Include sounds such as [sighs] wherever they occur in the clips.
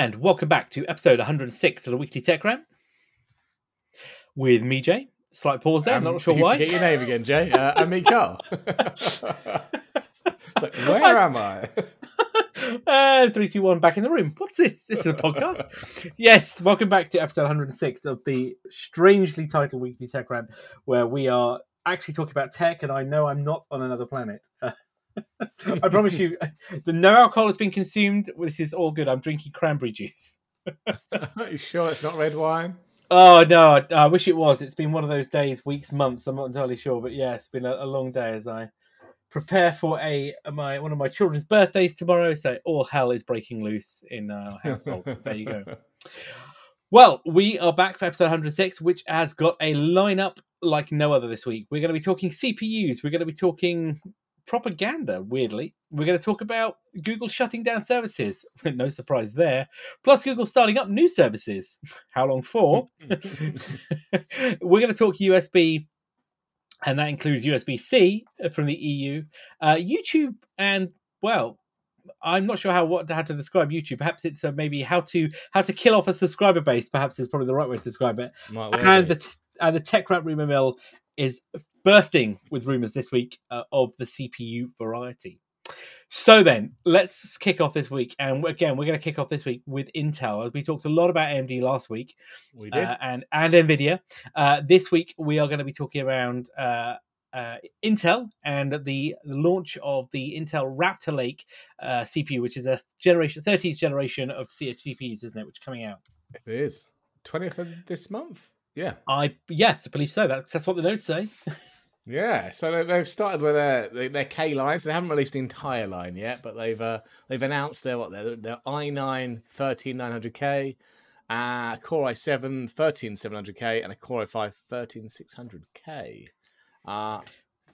And welcome back to episode 106 of the Weekly Tech Rant with me, Jay. Slight pause there, I'm Um, not sure you why. Get your name again, Jay. Uh, I'm me, Carl. [laughs] it's like, where am I? and [laughs] three, two, one, back in the room. What's this? This is a podcast. yes, welcome back to episode 106 of the strangely titled Weekly Tech Rant, where we are actually talking about tech, and I know I'm not on another planet. [laughs] I promise you, the no alcohol has been consumed. This is all good. I'm drinking cranberry juice. Are [laughs] you sure it's not red wine? Oh no, I, I wish it was. It's been one of those days, weeks, months. I'm not entirely sure, but yeah, it's been a, a long day as I prepare for a my one of my children's birthdays tomorrow. So all hell is breaking loose in our household. there you go. [laughs] Well, we are back for episode 106, which has got a lineup like no other this week. We're going to be talking CPUs. We're going to be talking propaganda. Weirdly, we're going to talk about Google shutting down services. [laughs] no surprise there. Plus, Google starting up new services. [laughs] How long for? [laughs] we're going to talk USB, and that includes USB C from the EU, uh, YouTube, and well, I'm not sure how what how to describe YouTube. Perhaps it's uh, maybe how to how to kill off a subscriber base. Perhaps is probably the right way to describe it. Might And the t- and the tech rant rumor mill is bursting with rumors this week uh, of the CPU variety. So then, let's kick off this week, and again, we're going to kick off this week with Intel. As we talked a lot about AMD last week, we did. uh, and and Nvidia. Uh, this week we are going to be talking around uh, uh, Intel and the, the launch of the Intel Raptor Lake uh, CPU, which is a generation 13th generation of CHCPUs, isn't it? Which is coming out. it is. 20th of this month? Yeah. I yes, I believe so. That's that's what the notes say. [laughs] Yeah, so they- they've started with their their K lines. They haven't released the entire line yet, but they've uh, they've announced their what their, their i9 13900K, uh, Core i7 13700K, and a Core i5 13600K. Uh,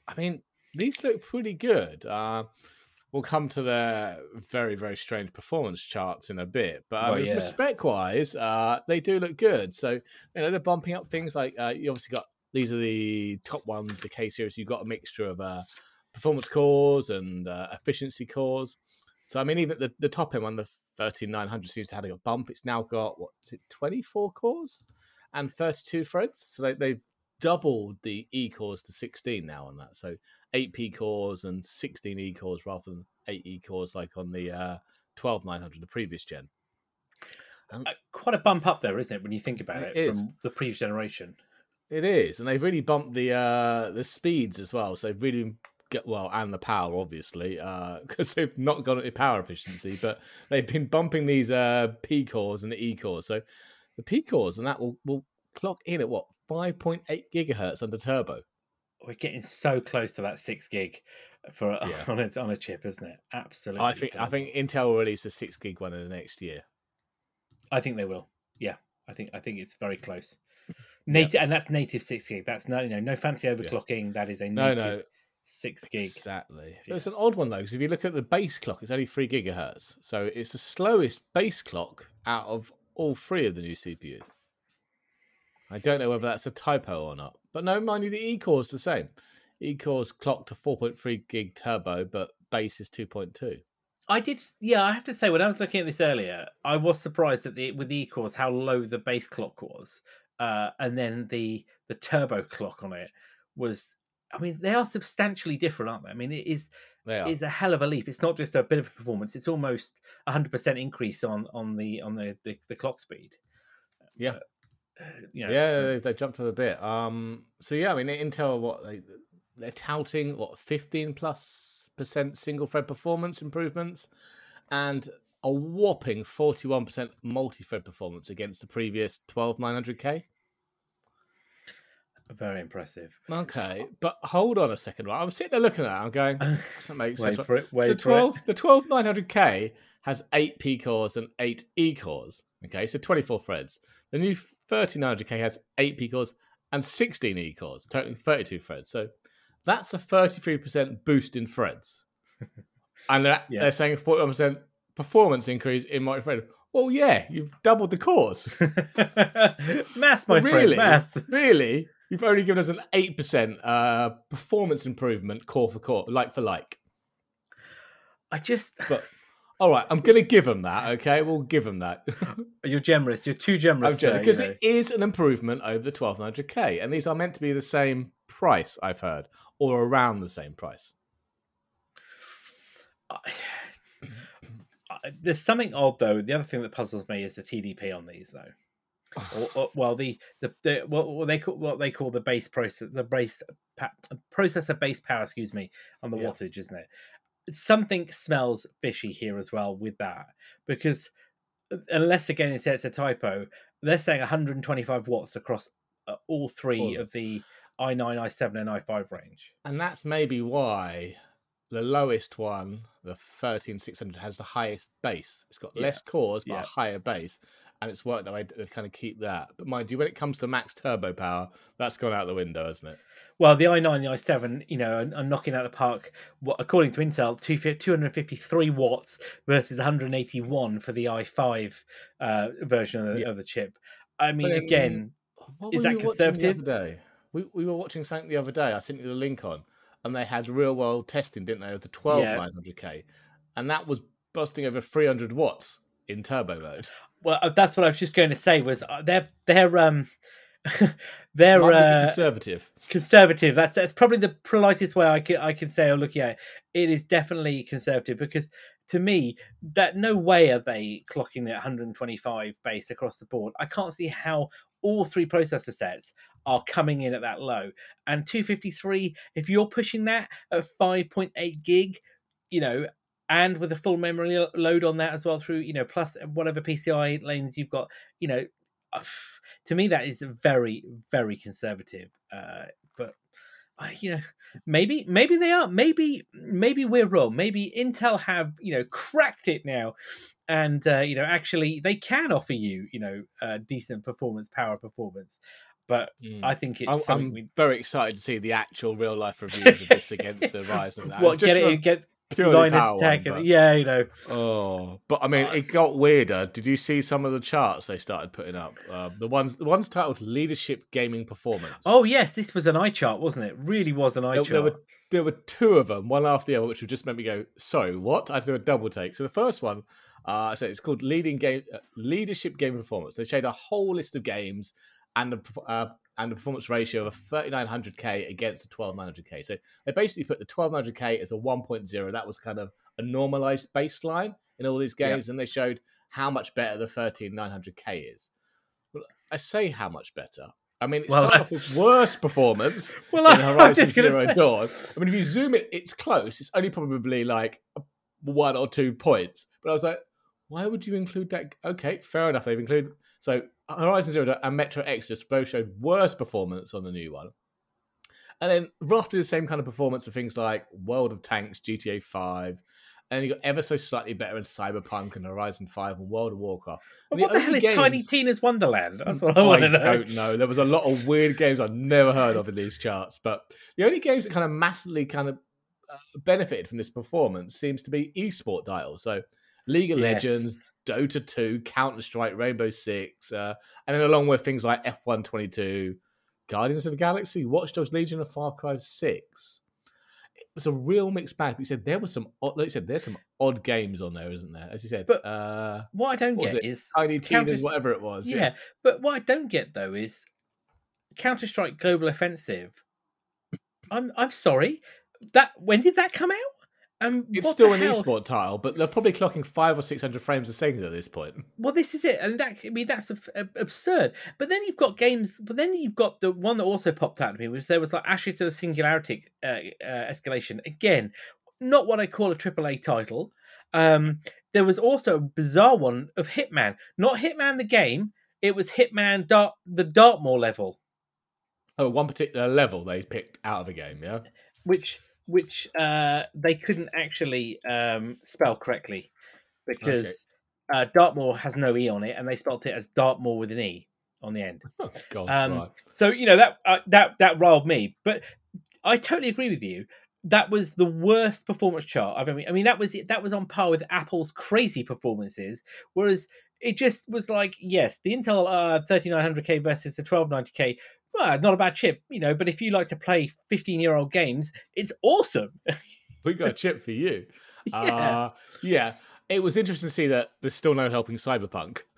I mean, these look pretty good. Uh, we'll come to their very very strange performance charts in a bit, but I Well, yeah. spec wise, uh, they do look good. So you know they're bumping up things like uh, you obviously got these are the top ones, the K series. You've got a mixture of uh, performance cores and uh, efficiency cores. So I mean, even the, the top end one, the thirteen nine hundred, seems to have had a bump. It's now got what is it, twenty four cores and thirty two threads. So they, they've doubled the E cores to sixteen now on that. So eight P cores and sixteen E cores rather than eight E cores like on the uh, twelve nine hundred, the previous gen. Uh, quite a bump up there, isn't it? When you think about It it, from the previous generation. It is, and they've really bumped the uh the speeds as well. So they've really get well, and the power obviously, [laughs] because they've not got any power efficiency, but they've been bumping these uh P cores and the E cores. So the P cores and that will will clock in at what five point eight gigahertz under turbo. We're getting so close to that six gig for [laughs] Yeah. on a on a chip, isn't it? Absolutely. I think I think Intel will release a six gig one in the next year. I think they will. Yeah, I think I think it's very close. Native, and that's native six gig. That's no, you know, no fancy overclocking. That is a No, native no, six gig. exactly. Yeah. It's an odd one though, because if you look at the base clock, it's only three gigahertz. So it's the slowest base clock out of all three of the new CPUs. I don't know whether that's a typo or not. But no, mind you, the E core is the same. E core's clocked to 4.3 gig turbo, but base is 2.2. I did, yeah. I have to say, when I was looking at this earlier, I was surprised at the with the equals how low the base clock was, uh, and then the the turbo clock on it was. I mean, they are substantially different, aren't they? I mean, it is is a hell of a leap. It's not just a bit of performance; it's almost a hundred percent increase on on the on the the, the clock speed. Yeah. Uh, you know, yeah, they, they jumped up a bit. Um, so yeah, I mean, Intel, what they they're touting what 15 plus percent single thread performance improvements, and a whopping 41 percent multi thread performance against the previous 12900K. very impressive. Okay, but hold on a second. Right, I'm sitting there looking at that. I'm going, [laughs] doesn't make sense. wait for it. Wait so for it. 12, the 12900K has eight P cores and eight E cores. Okay, so 24 threads. The new 3900K has eight P cores and 16 E cores, totaling 32 threads. So that's a 33% boost in threads. and they're, [laughs] Yeah. they're saying 41% performance increase in multi thread. Well, yeah, you've doubled the cores. [laughs] mass, my really? friend, mass. Really? You've only given us an 8% uh, performance improvement core for core, like for like. I just But All right, I'm going to give them that. Okay, we'll give them that. [laughs] You're generous. You're too generous. because you know. it is an improvement over the 1200K, and these are meant to be the same price. I've heard, or around the same price. I- There's something odd though. The other thing that puzzles me is the TDP on these though. Or, [sighs] or, well, the the, the what, what they call what they call the base process, the base pa- processor base power, excuse me, on the Yeah. wattage, isn't it? Something smells fishy here as well with that because uh, unless again it's, it's a typo, they're saying 125 watts across uh, all three of of the i9, i7, and i5 range. And that's maybe why the lowest one, the 13600, has the highest base. It's got Yeah. less cores, but Yeah. a higher base. And it's worked that way to kind of keep that. But mind you, when it comes to max turbo power, that's gone out the window, hasn't it? Well, the i9, the i7, you know, are, are knocking out the park. What according to Intel, 253 watts versus 181 for the i5 uh, version of the, Yeah. of the chip. I mean, then- again, What Is that conservative? The other day? We, we were watching something the other day. I sent you the link on, and they had real world testing, didn't they, of the 12 Yeah. 900K. And that was busting over 300 watts in turbo mode. well, uh, that's what I was just going to say. Was uh, they're they're um [laughs] they're uh, conservative. conservative. That's that's probably the politest way I can I can say. Oh, look, yeah, it is definitely conservative because to me, that no way are they clocking at 125 base across the board. I can't see how all three processor sets are coming in at that low. And 253, if you're pushing that at 5.8 gig, you know, and with a full memory load on that as well through, you know, plus whatever PCI lanes you've got, you know, to me that is very, very conservative. Uh, but uh, you know, maybe, maybe they are. Maybe, maybe we're wrong. Maybe Intel have, you know, cracked it now, and uh, you know, actually they can offer you, you know, uh, decent performance, power performance. But Mm. I think it's I'm, I'm we very excited to see the actual real life [laughs] reviews of this against the rise of that. what Just get it, get Linus Tech, one, but- yeah, you know. Oh, but I mean, Oh, it got weirder. Did you see some of the charts they started putting up? Uh, the ones, the ones titled "Leadership Gaming Performance." Oh yes, this was an eye chart, wasn't it? Really was an eye there, chart. there were there were two of them, one after the other, which would just make me go, "Sorry, what?" I had to do a double take. So the first one, uh, so it's called "Leading Game uh, Leadership Gaming Performance." They showed a whole list of games and the uh, and the performance ratio of a 3900K against the 12900K. So they basically put the 1200K as a 1.0. That was kind of a normalized baseline in all these games, and they showed how much better the 13900K is. Well, I say how much better. I mean, it Well, started off with worse performance [laughs] Well, than I- I Horizon Zero say- Dawn. I mean, if you zoom it, it's close. It's only probably like one or two points. But I was like, why would you include that? Okay, fair enough. They've included so Horizon Zero Dawn and Metro Exodus both showed worse performance on the new one, and then roughly the same kind of performance for things like World of Tanks, GTA Five. And you got ever so slightly better in Cyberpunk and Horizon Five and World of Warcraft. The what the only hell is Tiny Tina's Wonderland? That's what I want to know. don't know. There was a lot of weird games I've never heard of in these charts, but the only games that kind of massively kind of uh, benefited from this performance seems to be esport titles. So League of Yes. Legends, Dota 2, Counter Strike, Rainbow Six, uh, and then along with things like F1 22, Guardians of the Galaxy, Watch Dogs Legion, and Far Cry 6. It was a real mixed bag. But you said there was some, odd, like you said, there's some odd games on there, isn't there? As you said, But- uh, What I don't What get is Tiny Counter- Tina's, whatever it was. yeah. but what I don't get though is Counter Strike Global Offensive. I'm I'm sorry. That when did that come out? Um, It's still an hell? esport title, but they're probably clocking five or six hundred frames a second at this point. [laughs] Well, this is it, and that I mean that's ab- ab- absurd. But then you've got games. But then you've got the one that also popped out to me, which there was like Ashes of the Singularity uh, uh, escalation. Again, not what I call a AAA title. Um, there was also a bizarre one of Hitman, not Hitman the game. It was Hitman Dart, the Dartmoor level, Oh, one particular level they picked out of a game, yeah. which which uh, they couldn't actually um, spell correctly because uh, Dartmoor has no e on it, and they spelt it as Dartmoor with an e on the end. [laughs] Oh, God, Um, right. So you know that uh, that that riled me, but I totally agree with you. That was the worst performance chart I've ever. I mean, that was that was on par with Apple's crazy performances, whereas it just was like, yes, the Intel uh, 3900K versus the 1290K. Well, not a bad chip, you know. But if you like to play 15 year old games, it's awesome. [laughs] We got a chip for you. [laughs] yeah. Uh, yeah. it was interesting to see that there's still no helping Cyberpunk. [laughs]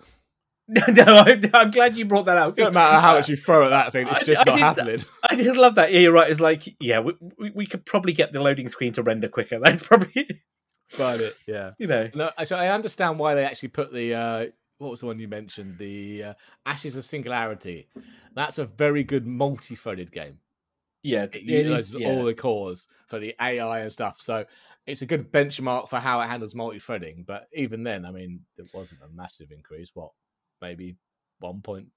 No, no, I, I'm glad you brought that up. No matter how much you throw at that thing, it's just I not did- happening. I just love that. Yeah, you're right. It's like, yeah, we, we, we could probably get the loading screen to render quicker. That's probably, But it, yeah. you know, No, so I understand why they actually put the uh, what was the one you mentioned? The uh, Ashes of Singularity. That's a very good multi-threaded game. yeah, It it utilizes is, yeah. all the cores for the AI and stuff. So it's a good benchmark for how it handles multi-threading. But even then, I mean, it wasn't a massive increase. What, maybe one point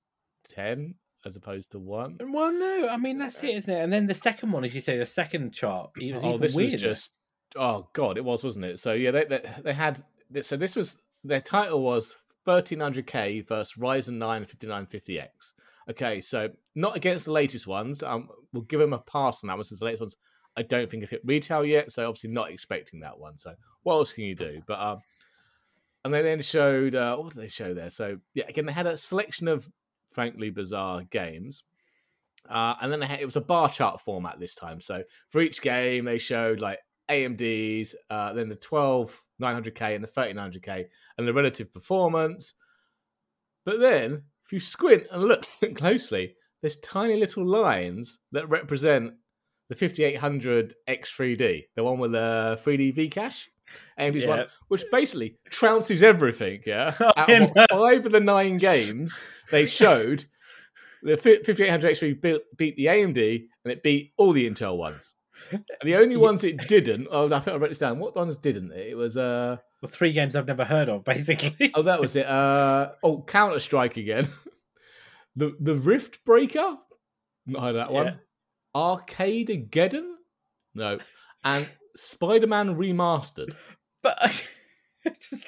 ten as opposed to one? Well, no, I mean that's it, isn't it? And then the second one, as you say, the second chart, it was oh, even this weirder. was just oh god, it was, wasn't it? So yeah, they they, they had so this was their title was 1300K versus Ryzen 9 5950X. Okay, so not against the latest ones. Um, we'll give them a pass on that one since the latest ones I don't think have hit retail yet. So obviously not expecting that one. So what else can you do? But um, and they then showed uh, what did they show there? So yeah, again they had a selection of frankly bizarre games. Uh, and then had, it was a bar chart format this time. So for each game, they showed like AMD's, uh, then the 12 900K and the 3900K, and the relative performance. But then, if you squint and look [laughs] closely, there's tiny little lines that represent the 5800 X3D, the one with the 3D V cache. AMD's one, which basically trounces everything. Yeah, [laughs] out of what, five of the nine games they [laughs] showed, the 5800 X3 beat, beat the AMD and it beat all the Intel ones. And the only [laughs] ones it didn't, oh, I think I wrote this down. What ones didn't it? It was uh Well, three games I've never heard of, basically. oh, that was it. Uh oh, Counter Strike again. [laughs] the the Riftbreaker, not heard of that Yeah. one. Arcadegeddon, no, and Spider Man Remastered. but [laughs] I, just,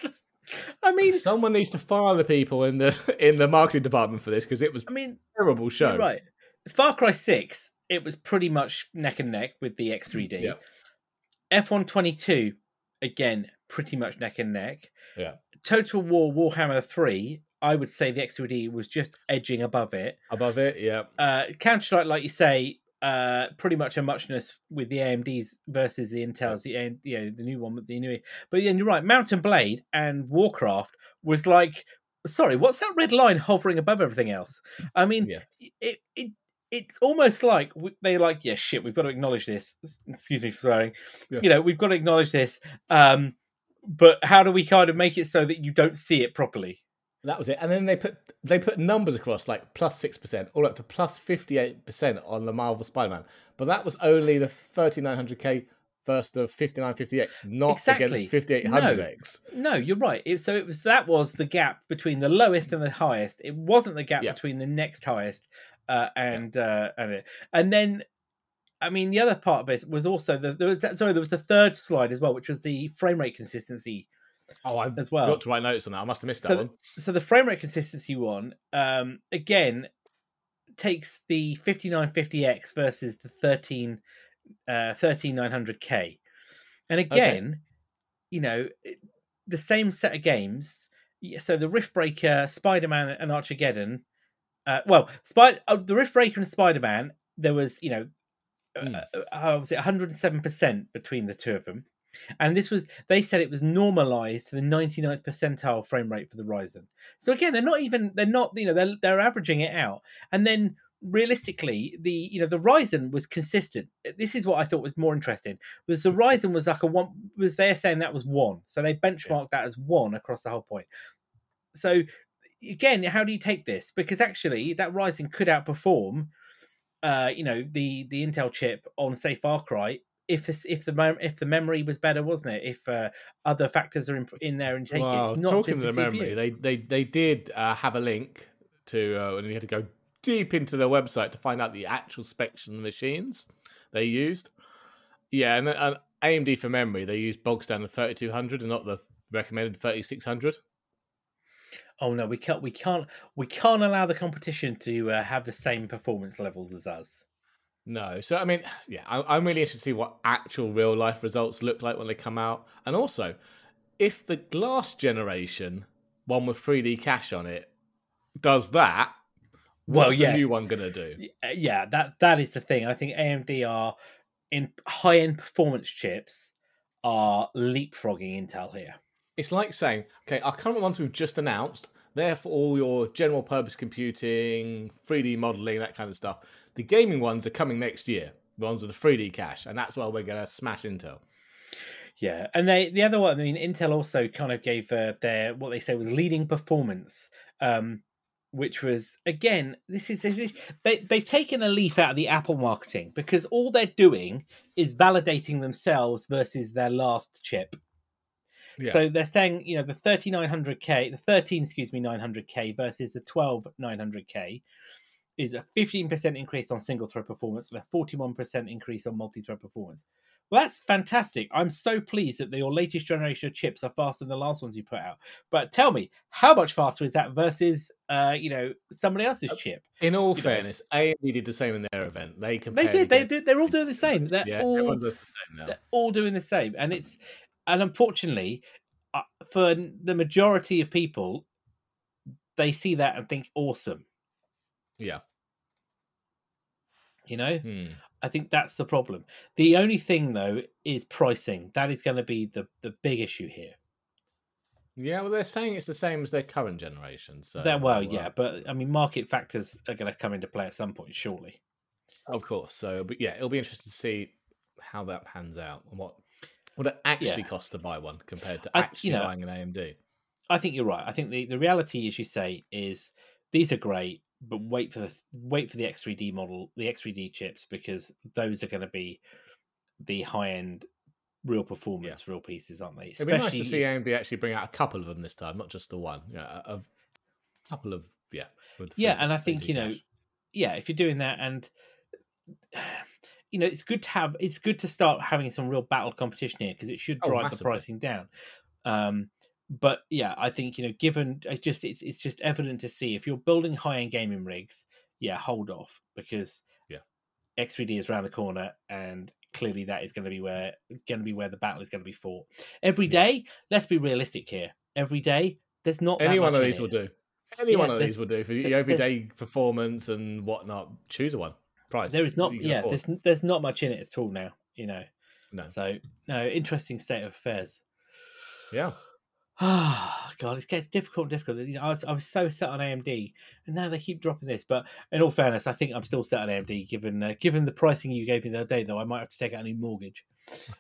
I mean, Someone needs to fire the people in the in the marketing department for this because it was I mean, a terrible show. right. Far Cry Six, it was pretty much neck and neck with the X3D. Yeah. F122, again, pretty much neck and neck. Yeah. Total War Warhammer 3, I would say the X3D was just edging above it. Above it, yeah. Uh, Counter Strike, like you say, uh, pretty much a muchness with the AMDs versus the Intels, the you know the new one with the new. But yeah, you're right. Mount and Blade and Warcraft was like, sorry, what's that red line hovering above everything else? I mean, Yeah. it it it's almost like they're like, yeah, shit, we've got to acknowledge this. Excuse me for swearing. Yeah. You know, we've got to acknowledge this. Um, but how do we kind of make it so that you don't see it properly? That was it. And then they put they put numbers across like plus six percent, all up to plus fifty eight percent on the Marvel Spider Man. But that was only the thirty nine hundred K versus the fifty nine fifty X, not Exactly. against fifty eight hundred X. No, you're right. It, so it was that was the gap between the lowest and the highest. It wasn't the gap Yeah. between the next highest uh, and uh, and. And then, I mean, the other part of it was also the there was that, sorry there was a third slide as well, which was the frame rate consistency Oh, I as well. forgot to write notes on that. I must have missed that So- one. So the frame rate consistency one, um, again, takes the 5950X versus the 13 uh 13900K. And again, you know, the same set of games. So the Riftbreaker, Spider-Man and Armageddon, uh well, Spider uh, the Riftbreaker and Spider-Man, there was, you know, Hmm. uh, how was it 107% between the two of them. And this was they said it was normalized to the 99th percentile frame rate for the Ryzen. So again, they're not even they're not you know they're they're averaging it out. And then realistically, the you know the Ryzen was consistent. This is what I thought was more interesting. Was the Ryzen was like a one was they're saying that was one. So they benchmarked that as one across the whole point. So again, how do you take this? Because actually that Ryzen could outperform uh, you know, the the Intel chip on say Far Cry if this if the mem- if the memory was better, wasn't it? If uh, other factors are in, in there and take Well, it, not talking to the CPU. memory, they they they did uh, have a link to, uh, and you had to go deep into their website to find out the actual specs of the machines they used. Yeah, and, and AMD for memory, they used bog standard thirty two hundred and not the recommended thirty six hundred. Oh no, we can't we can't we can't allow the competition to uh, have the same performance levels as us. No, so I mean, yeah, I, I'm really interested to see what actual real life results look like when they come out, and also if the glass generation one with 3D cache on it does that. Well, What's the yes. new one gonna do? Uh, Yeah, that that is the thing. I think AMD are in high end performance chips are leapfrogging Intel here. It's like saying, okay, our current ones we've just announced, they're for all your general purpose computing, 3D modeling, that kind of stuff. The gaming ones are coming next year, the ones with the 3D cache, and that's why we're going to smash Intel. Yeah, and they the other one. I mean, Intel also kind of gave uh, their what they say was leading performance, um, which was again, this is they they've taken a leaf out of the Apple marketing because all they're doing is validating themselves versus their last chip. Yeah. So they're saying, you know, the 3900K, the 13, excuse me, 900K versus the 12 900K is a 15% increase on single thread performance and a 41% increase on multi thread performance. Well, that's fantastic. I'm so pleased that the, your latest generation of chips are faster than the last ones you put out. But tell me, how much faster is that versus, uh, you know, somebody else's uh, chip? In all you fairness, know? AMD did the same in their event. They compared. They did. They did. They're all doing the same. They're yeah, all, everyone does the same now. They're all doing the same, and it's and unfortunately, uh, for the majority of people, they see that and think awesome. Yeah. You know, hmm. I think that's the problem. The only thing though is pricing. That is going to be the the big issue here. Yeah, well, they're saying it's the same as their current generation. So that well, yeah, but I mean, market factors are going to come into play at some point, surely. Of course. So, but yeah, it'll be interesting to see how that pans out and what what it actually yeah. costs to buy one compared to actually you know, buying an AMD. I think you're right. I think the, the reality, as you say, is these are great but wait for the wait for the X3D model, the X3D chips, because those are going to be the high end, real performance, yeah. real pieces, aren't they? It'd be nice to see AMD actually bring out a couple of them this time, not just the one. Yeah, a, a couple of yeah. yeah, and I think you know, yeah, if you're doing that, and you know, it's good to have, it's good to start having some real battle competition here because it should oh, drive oh, the pricing down. Um, but yeah, I think you know, given it just it's it's just evident to see if you're building high end gaming rigs, yeah, hold off because yeah, X3D is around the corner, and clearly that is going to be where going to be where the battle is going to be fought every day. Yeah. Let's be realistic here. Every day, there's not any one of these will do. Any yeah, one of these will do for your everyday performance and whatnot. Choose a one. Price. There is not. Yeah, afford. there's there's not much in it at all now. You know. No. So no, interesting state of affairs. Yeah. Oh [sighs] God, it gets difficult, difficult. You know, I, was, I was so set on AMD, and now they keep dropping this. But in all fairness, I think I'm still set on AMD. Given uh, given the pricing you gave me the other day, though, I might have to take out a new mortgage.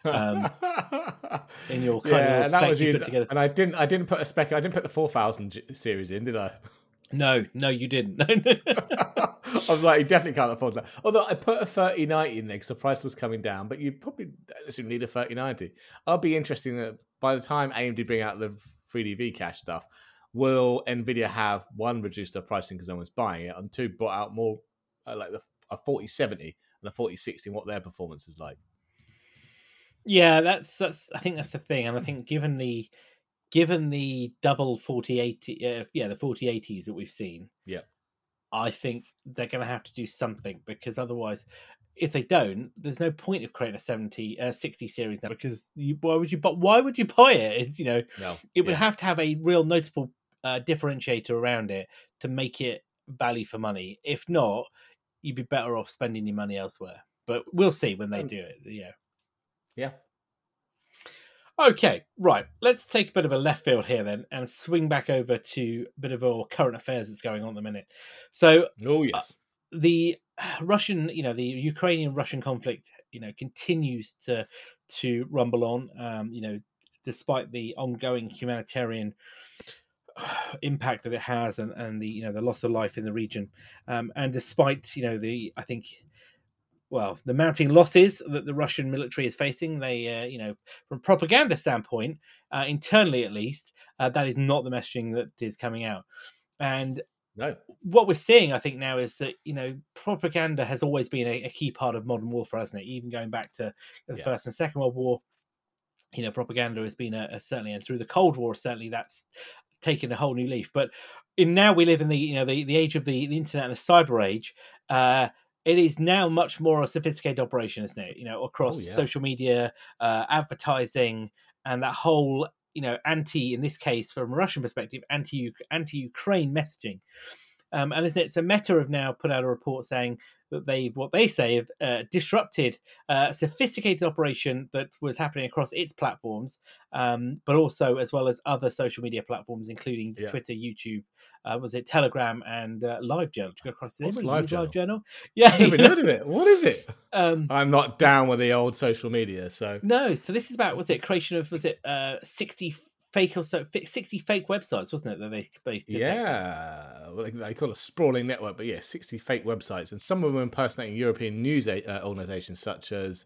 Um, [laughs] in your kind yeah, of and that was you, together. and I didn't, I didn't put a spec. I didn't put the four thousand series in, did I? No, no, you didn't. [laughs] [laughs] I was like, you definitely can't afford that. Although I put a 3090 in there because the price was coming down, but you probably don't need a 3090. I'll be interested in by the time AMD bring out the 3DV cache stuff, will Nvidia have one reduced their pricing because no one's buying it, and two brought out more uh, like the a 4070 and a 4060 what their performance is like. Yeah, that's that's. I think that's the thing, and I think given the given the double 4080, uh, yeah, the 4080s that we've seen, yeah, I think they're going to have to do something because otherwise, if they don't, there's no point of creating a 70, uh, 60 series now because you, why would you? But why would you buy it? It's, you know, no. it would yeah. have to have a real notable uh, differentiator around it to make it value for money. If not, you'd be better off spending your money elsewhere. But we'll see when they um, do it. Yeah, yeah. Okay, right. Let's take a bit of a left field here then, and swing back over to a bit of our current affairs that's going on at the minute. So, oh yes, uh, the Russian, you know, the Ukrainian Russian conflict, you know, continues to to rumble on. Um, you know, despite the ongoing humanitarian impact that it has, and and the you know the loss of life in the region, um, and despite you know the I think. Well, the mounting losses that the Russian military is facing, they, uh, you know, from propaganda standpoint, uh, internally at least, uh, that is not the messaging that is coming out. And no. What we're seeing, I think, now is that you know propaganda has always been a, a key part of modern warfare, hasn't it? Even going back to the yeah. First and Second World War, you know, propaganda has been a, a, certainly, and through the Cold War, certainly that's taken a whole new leaf. But in now we live in the you know the, the age of the, the internet and the cyber age. Uh, it is now much more a sophisticated operation, isn't it? You know, across oh, yeah. social media, uh, advertising, and that whole you know anti in this case from a Russian perspective anti anti Ukraine messaging. Um, and it's a Meta have now put out a report saying that they, what they say, have uh, disrupted uh, a sophisticated operation that was happening across its platforms, um, but also as well as other social media platforms, including Yeah. Twitter, YouTube, uh, was it Telegram and uh, LiveJournal? Did you go across this? What's Anybody use LiveJournal? LiveJournal? Yeah, I've never heard of it. What is it? [laughs] um, I'm not down with the old social media, so no, so this is about was it creation of was it uh, sixty fake or so sixty fake websites, wasn't it? That they, they yeah, well, they, call it a sprawling network, but yeah, 60 fake websites, and some of them impersonating European news a- uh, organizations such as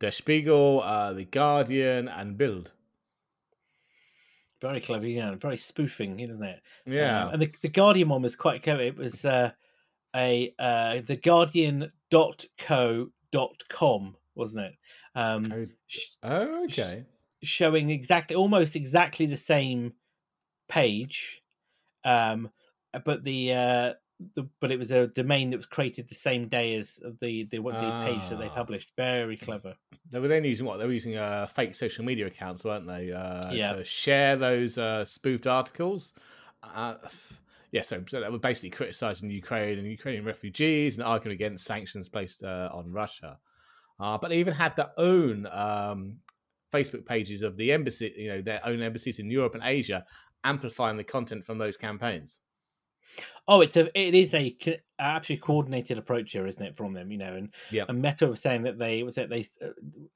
Der Spiegel, uh, The Guardian, and Bild. very clever, yeah, very spoofing, isn't it? Yeah, Um, and the, the Guardian one was quite clever. It was uh, a uh, the Guardian.co.com, wasn't it? Um, oh, okay. Showing exactly almost exactly the same page, um, but the uh, the but it was a domain that was created the same day as the the, what the page that they Ah. published. Very clever. They were then using what? They were using uh, fake social media accounts, weren't they? Uh, Yeah. To share those uh, spoofed articles. Uh, yeah, so, so they were basically criticizing Ukraine and Ukrainian refugees and arguing against sanctions placed uh, on Russia. Uh, but they even had their own um, Facebook pages of the embassy, you know, their own embassies in Europe and Asia, amplifying the content from those campaigns. Oh, it's a it is a absolutely coordinated approach here, isn't it, from them? You know, and Yep. and Meta was saying that they was that they uh,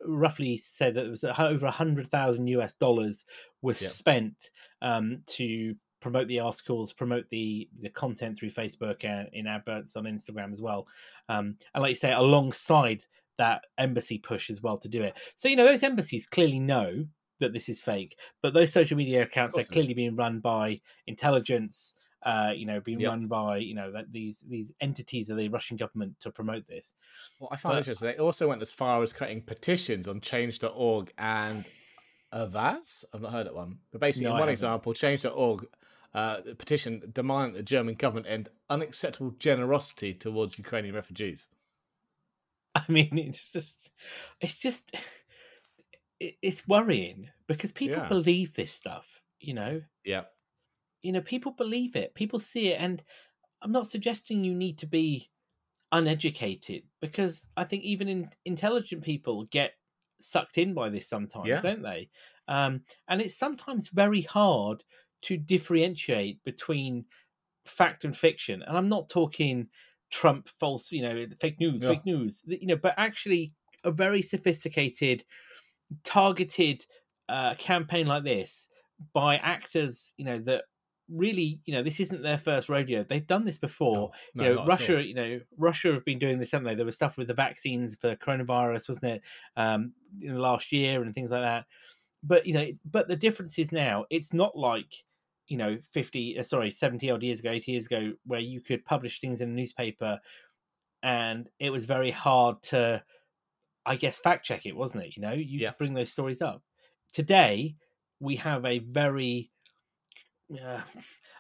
roughly said that it was over a hundred thousand US dollars was Yep. spent um, to promote the articles, promote the the content through Facebook and in adverts on Instagram as well, um, and like you say, alongside that embassy push as well to do it. So you know, those embassies clearly know that this is fake, but those social media accounts are clearly being run by intelligence uh, you know, being Yep. run by you know that these these entities of the Russian government to promote this. Well, I find But- interesting, they also went as far as creating petitions on change.org and Avaaz. I've not heard that one. But basically, No, in one example, change.org uh, petition demanding that the German government end unacceptable generosity towards Ukrainian refugees. [laughs] I mean, it's just it's just [sighs] it's worrying because people Yeah. believe this stuff. You know, Yeah. you know, people believe it. People see it, and I'm not suggesting you need to be uneducated because I think even in, intelligent people get sucked in by this sometimes, Yeah. don't they? Um, and it's sometimes very hard to differentiate between fact and fiction. And I'm not talking Trump false, you know, fake news, Yeah. fake news, you know, but actually a very sophisticated, targeted uh, campaign like this by actors, you know, that really, you know, this isn't their first rodeo. They've done this before. No, you know, not at all. Russia, you know, Russia have been doing this, haven't they? There was stuff with the vaccines for coronavirus, wasn't it? Um, in the last year and things like that. But you know, but the difference is now it's not like you know 50 uh, sorry 70 odd years ago 80 years ago where you could publish things in a newspaper and it was very hard to i guess fact check it wasn't it? You know you Yeah. bring those stories up. Today we have a very uh,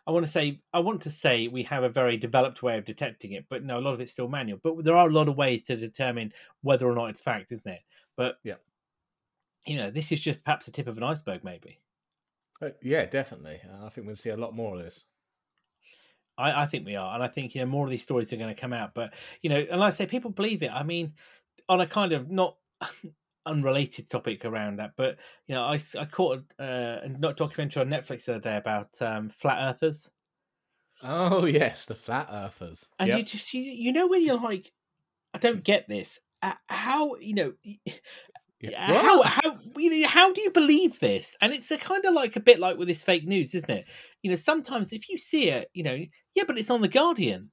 i want to say i want to say we have a very developed way of detecting it but no a lot of it's still manual. But there are a lot of ways to determine whether or not it's fact isn't it? But Yeah. you know this is just perhaps the tip of an iceberg maybe Uh, yeah, definitely. Uh, I think we'll see a lot more of this. I, I think we are, and I think you know more of these stories are going to come out. But you know, and like I say, people believe it. I mean, on a kind of not [laughs] unrelated topic around that, but you know, I, I caught a, uh, a not documentary on Netflix the other day about um, flat earthers, Oh yes, the flat earthers. and Yep. you just you, you know when you're like, I don't get this. Uh, How you know? Yeah. How how you know, how do you believe this? And it's a kind of like a bit like with this fake news, isn't it? You know, sometimes if you see it, you know, yeah, but it's on the Guardian.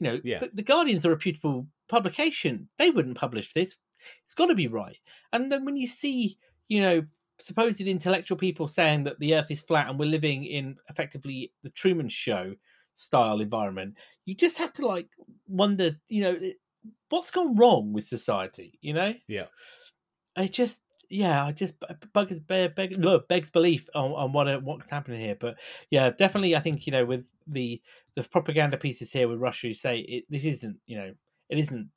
You know, Yeah. the, the Guardian's a reputable publication. They wouldn't publish this. It's got to be right. And then when you see, you know, supposed intellectual people saying that the Earth is flat and we're living in effectively the Truman Show style environment, you just have to like wonder, you know, eh, what's gone wrong with society. You know? Yeah. I just yeah, I just bugs beg, beg, look, begs belief on, on what uh, what's happening here. But yeah, definitely, I think you know with the the propaganda pieces here with Russia, you say it, this isn't you know it isn't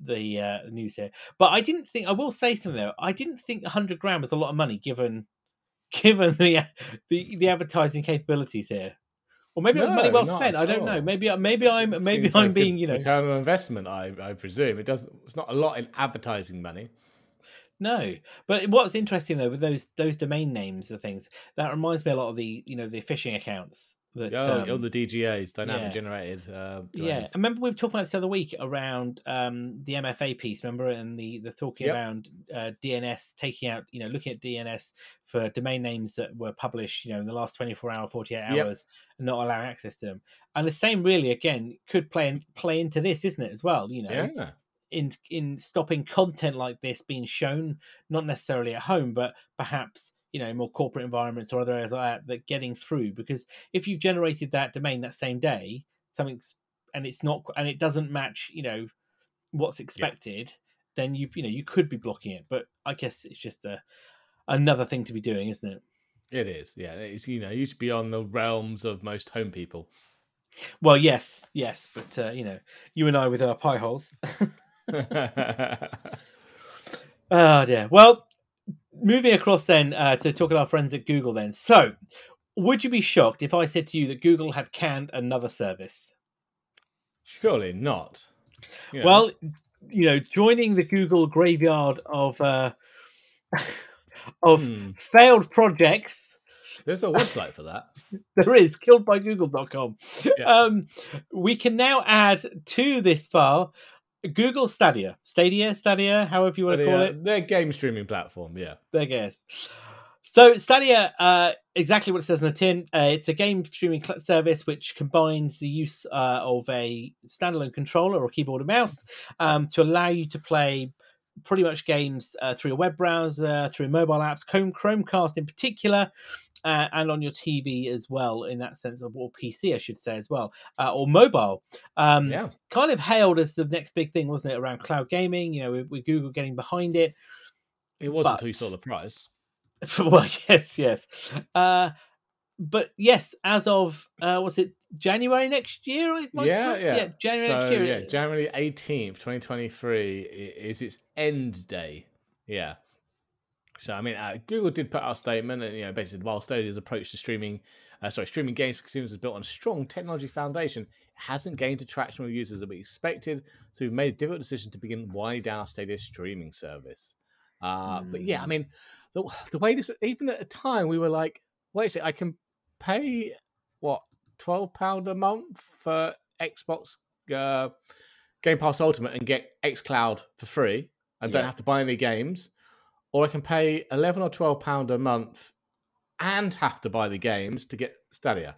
the uh, news here. But I didn't think I will say something though. I didn't think hundred grand was a lot of money given [laughs] given the the the advertising capabilities here. Or maybe it was money well spent. I don't know. all. Maybe maybe I'm maybe Seems I'm like being you know return on investment. I, I presume it doesn't. It's not a lot in advertising money. No, but what's interesting though with those those domain names and things that reminds me a lot of the you know the phishing accounts that Oh, um, all the DGAs, dynamic yeah. generated. Uh, yeah. I remember we were talking about this the other week around um, the MFA piece. Remember and the the talking Yep. around uh, DNS taking out you know looking at DNS for domain names that were published you know in the last twenty four hour forty eight Yep. hours and not allowing access to them. And the same really again could play play into this, isn't it as well? You know, yeah. In in stopping content like this being shown, not necessarily at home, but perhaps you know more corporate environments or other areas like that that getting through. Because if you've generated that domain that same day, something's and it's not and it doesn't match, you know, what's expected, then you you know you could be blocking it. But I guess it's just a another thing to be doing, isn't it? It is. Yeah, it's you know you should be on the realms of most home people. Well, yes, yes, but uh, you know, you and I with our Pi-holes. [laughs] [laughs] Oh dear. Well, moving across then uh, to talk about our friends at Google. Then, so would you be shocked if I said to you that Google had canned another service? Surely not. You know, Well, you know, joining the Google graveyard of uh, [laughs] of hmm, failed projects. there's a website for that. [laughs] There is killedbygoogle.com. Yeah. Um, we can now add to this file Google Stadia, Stadia, Stadia, however you want to call it. Their game streaming platform. Yeah. I guess. So Stadia, uh, exactly what it says on the tin. Uh, it's a game streaming cl- service which combines the use uh, of a standalone controller or keyboard and mouse um, to allow you to play pretty much games uh, through a web browser, through mobile apps, Chrome, Chromecast in particular, uh, and on your TV as well. In that sense, of or PC, I should say as well, uh, or mobile. Um, Yeah. kind of hailed as the next big thing, wasn't it, around cloud gaming? You know, with, with Google getting behind it. It was But- until you saw the price. [laughs] well, yes, yes. Uh, but yes, as of uh, was it January next year? I might- Yeah, yeah. January So next year. yeah, January eighteenth, twenty twenty three is its end day. Yeah. So I mean, uh, Google did put out a statement, and you know, basically, while Stadia's approach to streaming, uh, sorry, streaming games for consumers is built on a strong technology foundation, it hasn't gained the traction with users that we expected. So we've made a difficult decision to begin winding down our Stadia streaming service. Uh, But yeah, I Hmm. mean, the the way this, even at the time, we were like, wait a second, I can pay what twelve pound a month for Xbox uh, Game Pass Ultimate and get XCloud for free and don't have to buy any games, or I can pay eleven or twelve pound a month and have to buy the games to get Stadia.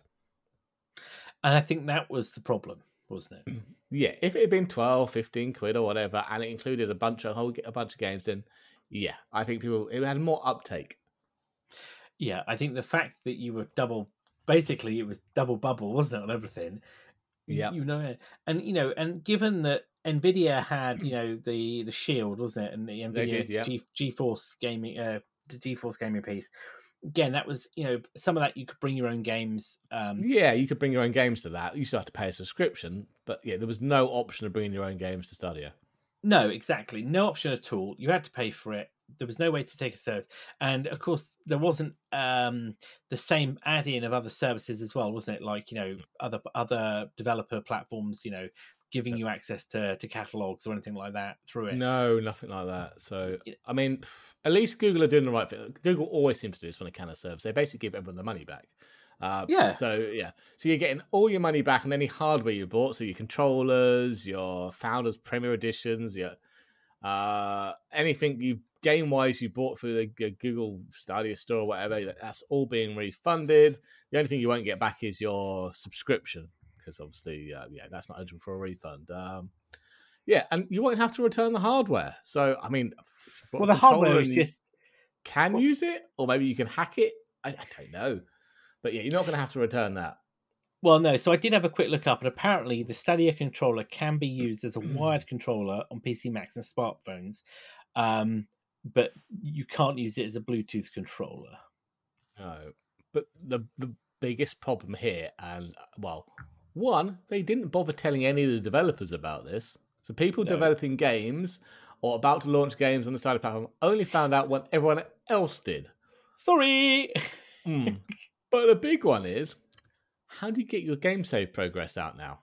and I think that was the problem, wasn't it? [clears throat] Yeah, if it had been 12, 15 quid or whatever, and it included a bunch of whole a bunch of games, then yeah, I think people it had more uptake. Yeah, I think the fact that you were double, basically, it was double bubble, wasn't it, on everything? Yeah. you know, and you know, and given that Nvidia had, you know, the the Shield, wasn't it, and the Nvidia did, yeah. G GeForce gaming, uh, the GeForce gaming piece. Again, that was you know some of that you could bring your own games. Um, Yeah, you could bring your own games to that. You still have to pay a subscription, but yeah, there was no option of bringing your own games to Stadia. No, exactly. No option at all. You had to pay for it. There was no way to take a service. And of course, there wasn't um, the same add in of other services as well, wasn't it? Like, you know, other other developer platforms, you know, giving you access to, to catalogs or anything like that through it. No, nothing like that. So, I mean, at least Google are doing the right thing. Google always seems to do this when they can a service. They basically give everyone the money back. Uh, Yeah. So, yeah. So you're getting all your money back on any hardware you bought. So your controllers, your Founders Premier Editions, your uh, anything you game wise you bought through the Google Stadia store or whatever, that's all being refunded. The only thing you won't get back is your subscription because obviously, uh, yeah, that's not eligible for a refund. Um, yeah, and you won't have to return the hardware. So, I mean, if you've got Well, the hardware is just can well- use it, or maybe you can hack it. I, I don't know, but yeah, you're not going to have to return that. Well, no. So I did have a quick look up, and apparently the Stadia controller can be used as a [clears throat] wired controller on PC Macs and smartphones, um, but you can't use it as a Bluetooth controller. No, but the the biggest problem here, and uh, well, one, they didn't bother telling any of the developers about this. So people No. developing games or about to launch games on the Stadia platform only found out when everyone else did. Sorry. Hmm. [laughs] but the big one is how do you get your game save progress out now?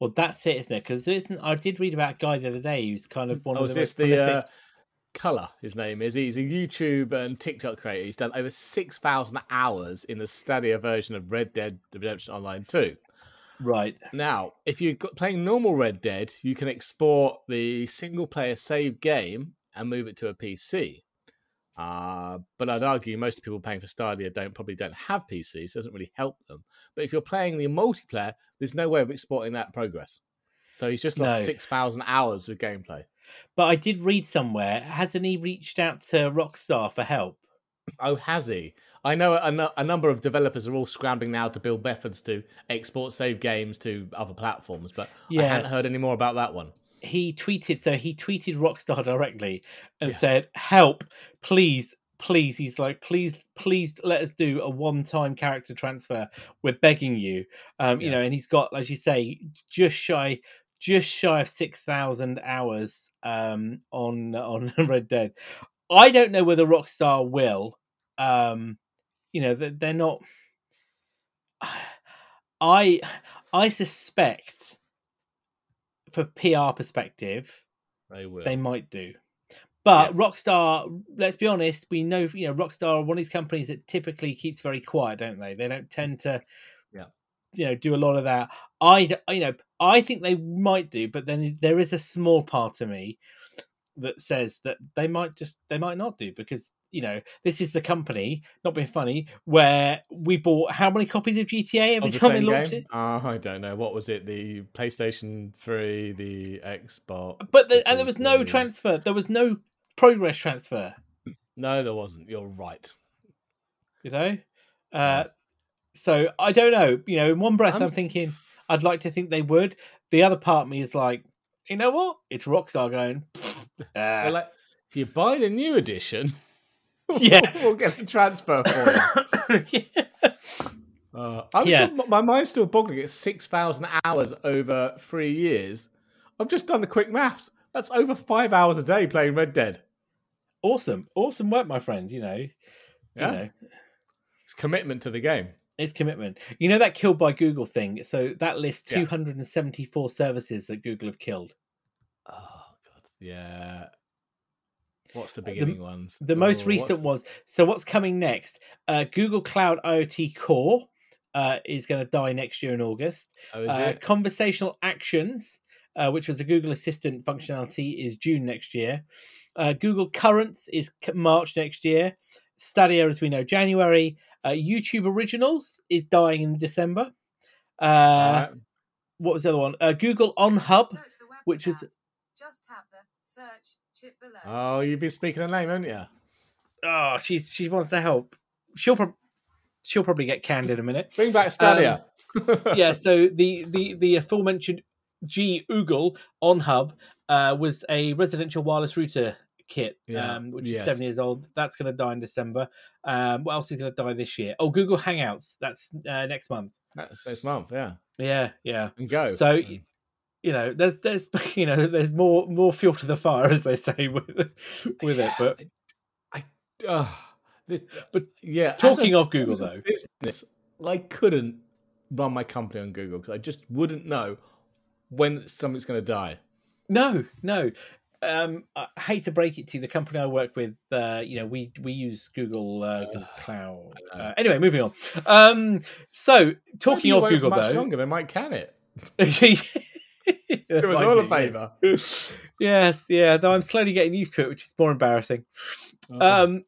Well, that's it, isn't it? Because isn't I did read about a guy the other day who's kind of one Oh, of is the this most the prolific- uh, Color? His name is. He's a YouTube and TikTok creator. He's done over six thousand hours in the Stadia version of Red Dead Redemption Online Two. right? Now, if you're playing normal Red Dead, you can export the single player save game and move it to a PC. Uh, but I'd argue most people paying for Stadia don't probably don't have PCs, so it doesn't really help them. But if you're playing the multiplayer, there's no way of exporting that progress. So he's just lost No. six thousand hours of gameplay. But I did read somewhere. Hasn't he reached out to Rockstar for help? Oh, has he? I know a, a number of developers are all scrambling now to build methods to export save games to other platforms, but I Yeah. hadn't heard any more about that one. He tweeted. So he tweeted Rockstar directly and Yeah. said, "Help, please." Please, he's like, please, please let us do a one-time character transfer. We're begging you, um, you know. And he's got, as you say, just shy, just shy of six thousand hours um, on on [laughs] Red Dead. I don't know whether Rockstar will. Um, you know, they're not. [sighs] I I suspect, for PR perspective, They will. they might do. But Rockstar, let's be honest, we know you know Rockstar are one of these companies that typically keeps very quiet, don't they? They don't tend to, Yeah. you know, do a lot of that. I, you know, I think they might do, but then there is a small part of me that says that they might just they might not do because you know this is the company not being funny where we bought how many copies of GTA every of time they launched game? it. Uh, I don't know. What was it? The PlayStation 3, the Xbox. But the, the and there was no transfer. There was no progress transfer. No, there wasn't. You're right. you know uh so i don't know you know in one breath i'm, I'm- thinking i'd like to think they would the other part of me is like you know what it's rockstar going [laughs] "Ah." like, if you buy the new edition, [laughs] Yeah. we'll get a transfer for you. Yeah. [laughs] Uh, I'm Yeah. still, my mind's still boggling at 6,000 hours over three years. I've just done the quick maths. That's over five hours a day playing Red Dead. awesome awesome work my friend you know Yeah. you know It's commitment to the game. it's commitment you know that killed by google thing so that lists Yeah. 274 services that google have killed Oh. Yeah. What's the beginning ones? The most Oh, recent what's- was so what's coming next? Uh, Google Cloud IoT Core uh, is going to die next year in August. Oh, is Uh, it? conversational Actions, uh, which was a Google Assistant functionality, is June next year. Uh, Google Currents is March next year. Stadia, as we know, January. Uh, YouTube Originals is dying in December. Uh, Alright. What was the other one? Uh, Google OnHub, Search the web which is that. just tap the search chip below. Oh, you've been speaking a name, haven't you? oh, she's she wants to help. She'll prob- she'll probably get canned in a minute. Bring back Stadia. yeah, so the the the aforementioned G Oogle on Hub uh, was a residential wireless router kit, Yeah, um, which yes. is seven years old. That's going to die in December. Um, what else is going to die this year? Oh, Google Hangouts. That's uh, next month. That's next month, yeah. Yeah, yeah. And go. So, And- You know, there's there's [laughs] you know there's more more fuel to the fire as they say with [laughs] with it. But I, uh, this, but yeah. talking a- of Google though, business, I couldn't run my company on Google because I just wouldn't know when something's going to die. No, no. Um, I hate to break it to you. The company I work with, uh, you know, we we use Google, uh, Google Cloud. Uh, anyway, moving on. Um, so talking of Google, much though, longer, they might can it. [laughs] [laughs] it was all a favour. [laughs] Yes, yeah. Though I'm slowly getting used to it, which is more embarrassing. Um,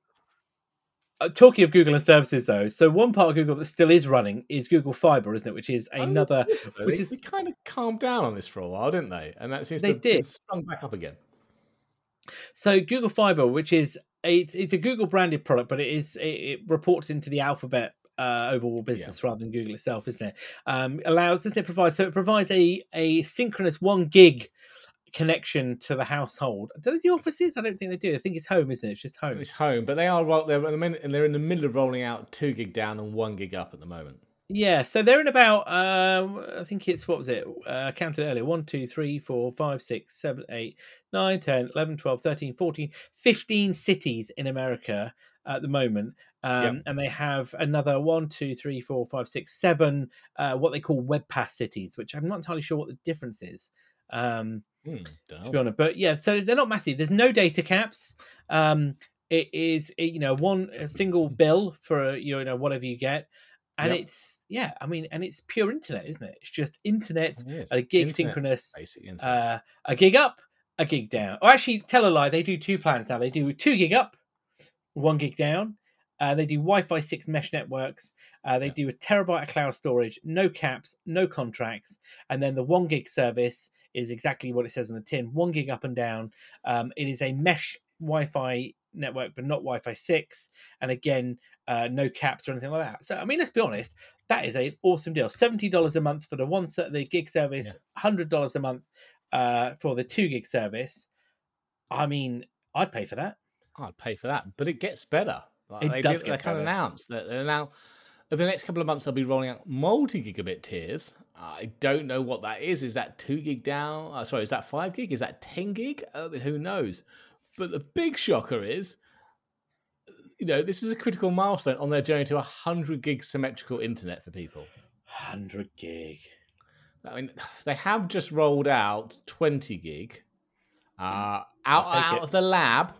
uh, talking of Google and services, though, so one part of Google that still is running is Google Fiber, isn't it? Which is Oh, another. which is- they kind of calmed down on this for a while, didn't they? And that seems They to have did. sprung back up again. So Google Fiber, which is a, it's, it's a Google branded product, but it is it, it reports into the Alphabet uh, overall business rather than Google itself, isn't it? Um, allows doesn't it provide so it provides a a synchronous one gig connection to the household. Do they do offices? I don't think they do. I think it's home, isn't it? It's just home. It's home, but they are they're in the minute, and they're in the middle of rolling out two gig down and one gig up at the moment. Yeah, so they're in about um I think it's what was it? Uh counted earlier. 1 2 3 4 5 6 7 8 9 10 11 12 13 14 15 cities in America at the moment, um, Yep. and they have another one, two, three, four, five, six, seven, uh, what they call web pass cities, which I'm not entirely sure what the difference is. Um, Hmm, to be honest. But yeah, so they're not massive. There's no data caps. Um, it is it- you know one a single bill for you know whatever you get, and Yep. it's yeah. I mean, and it's pure internet, isn't it? It's just internet, It a gig Internet, synchronous, internet. uh, a gig up, a gig down. Or actually, tell a lie. They do two plans now. They do two gig up, one gig down. Uh, they do Wi-Fi six mesh networks. Uh, they Yeah. do a terabyte of cloud storage, no caps, no contracts, and then the one gig service is exactly what it says on the tin: one gig up and down. Um, it is a mesh Wi-Fi network, but not Wi-Fi six, and again, uh, no caps or anything like that. So, I mean, let's be honest, that is an awesome deal. Seventy dollars a month for the one the gig service, Yeah. hundred dollars a month uh, for the two gig service. I mean, I'd pay for that. I'd pay for that, but it gets better. Like, It they does did- they kind of announced that they're now over the next couple of months they'll be rolling out multi-gigabit tiers. I don't know what that is. Is that two gig down? Uh, sorry, is that five gig? Is that ten gig? Uh, who knows? But the big shocker is, you know, this is a critical milestone on their journey to a hundred gig symmetrical internet for people. Hundred gig. I mean, [sighs] they have just rolled out 20 gig uh, out, out it. of the lab,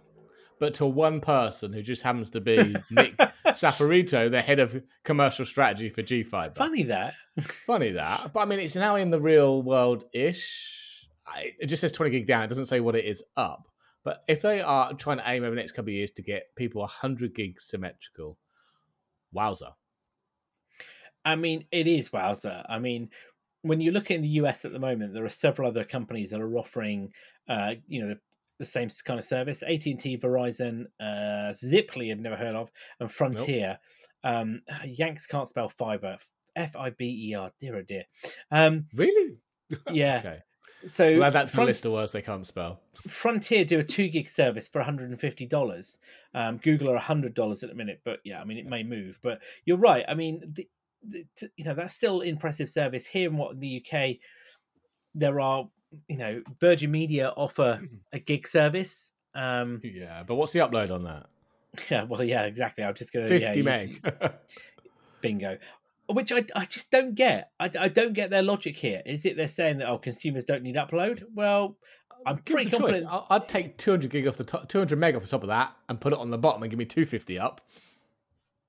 but to one person who just happens to be Nick [laughs] Saporito, the head of commercial strategy for GFiber. Funny that. Funny that. But I mean, it's now in the real world ish. It just says 20 gig down. It doesn't say what it is up. But if they are trying to aim over the next couple of years to get people 100 gig symmetrical, wowza. I mean, it is wowzer. I mean, when you look in the US at the moment, there are several other companies that are offering, uh, you know, the, same kind of service. AT and T, Verizon, uh, Ziply, I've never heard of, and Frontier. Um, [sighs] Yanks can't spell fiber. F I B E R. Dear oh dear. Um, Really? [laughs] yeah. Okay. So We'll add that to the list of words they can't spell. Frontier do a two gig service for $150. Um, Google are $100 at the minute, but yeah, I mean, it may move. But you're right. I mean, the, the, you know, that's still impressive service. Here in what in the UK, there are, you know, Virgin Media offer a gig service. Um, Yeah, but what's the upload on that? [laughs] yeah, well, yeah, exactly. I'm just going to 50 meg. [laughs] bingo. Which I, I just don't get. I, I don't get their logic here. Is it they're saying that oh consumers don't need upload? Well, I'm Give us pretty choice. confident. I- I'd take 200 gig off the top, 200 meg off the top of that and put it on the bottom and give me 250 up.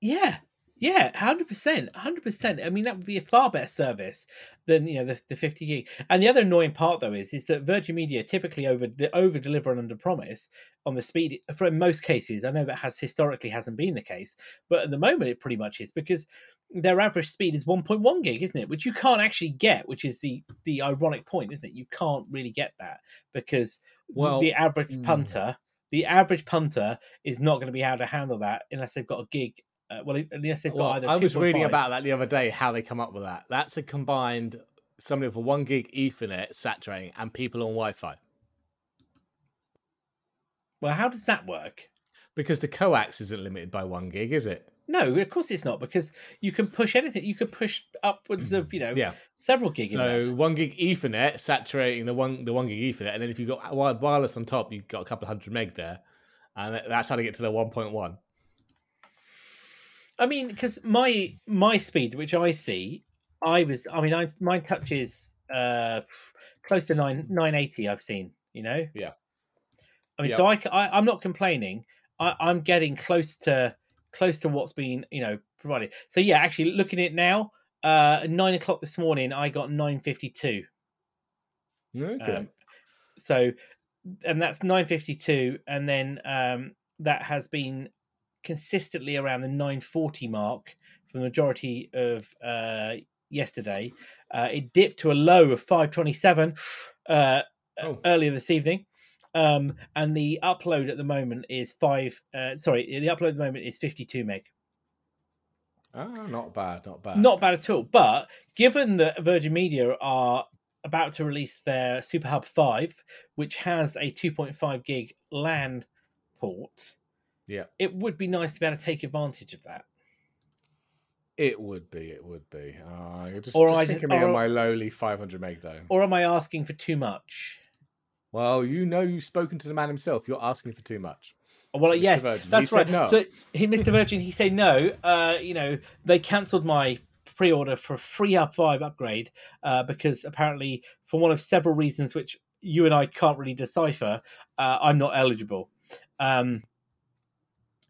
Yeah, yeah, hundred percent, hundred percent. I mean, that would be a far better service than you know the, the fifty gig. And the other annoying part though is is that Virgin Media typically over over deliver and under promise on the speed. For in most cases, I know that has historically hasn't been the case, but at the moment it pretty much is because their average speed is one point one gig, isn't it? Which you can't actually get, which is the the ironic point, isn't it? You can't really get that because Well, the average mm. punter, the average punter is not going to be able to handle that unless they've got a gig. Uh, well, unless they've got Well, either. I was reading 2.5 about that the other day, how they come up with that. That's a combined with a one gig Ethernet saturating and people on Wi Fi. Well, how does that work? Because the coax isn't limited by one gig, is it? No, of course it's not because you can push anything. You can push upwards of you know Yeah. several gig. So one gig Ethernet saturating the one the one gig Ethernet, and then if you've got wired wireless on top, you've got a couple of hundred meg there, and that's how to get to the one point one. I mean, because my my speed, which I see, I was. I mean, I mine touches uh close to nine nine eighty. I've seen. You know. Yeah. I mean, Yeah. so I, I am not complaining. I, I'm getting close to close to what's been you know provided. So yeah, actually looking at it now, uh, nine o'clock this morning, I got nine fifty two. Okay. Um, so, and that's 952, and then um, that has been consistently around the 940 mark for the majority of uh, yesterday. Uh, it dipped to a low of 527 uh, Oh. earlier this evening. Um, and the upload at the moment is five. Uh, sorry, the upload at the moment is 52 meg. oh, not bad, not bad. Not bad at all. But given that Virgin Media are about to release their Superhub 5, which has a 2.5 gig LAN port, Yeah. it would be nice to be able to take advantage of that. It would be, it would be. Uh, you're just, Or just I thinking me on my lowly 500 meg though. Or am I asking for too much? Well, you know you've spoken to the man himself. You're asking for too much. Well, Mr. yes, Virgin. That's said right. no. So he, Mr. Virgin, he said no. Uh, you know, they cancelled my pre-order for a free up five upgrade uh, because apparently, for one of several reasons which you and I can't really decipher, uh, I'm not eligible. Um,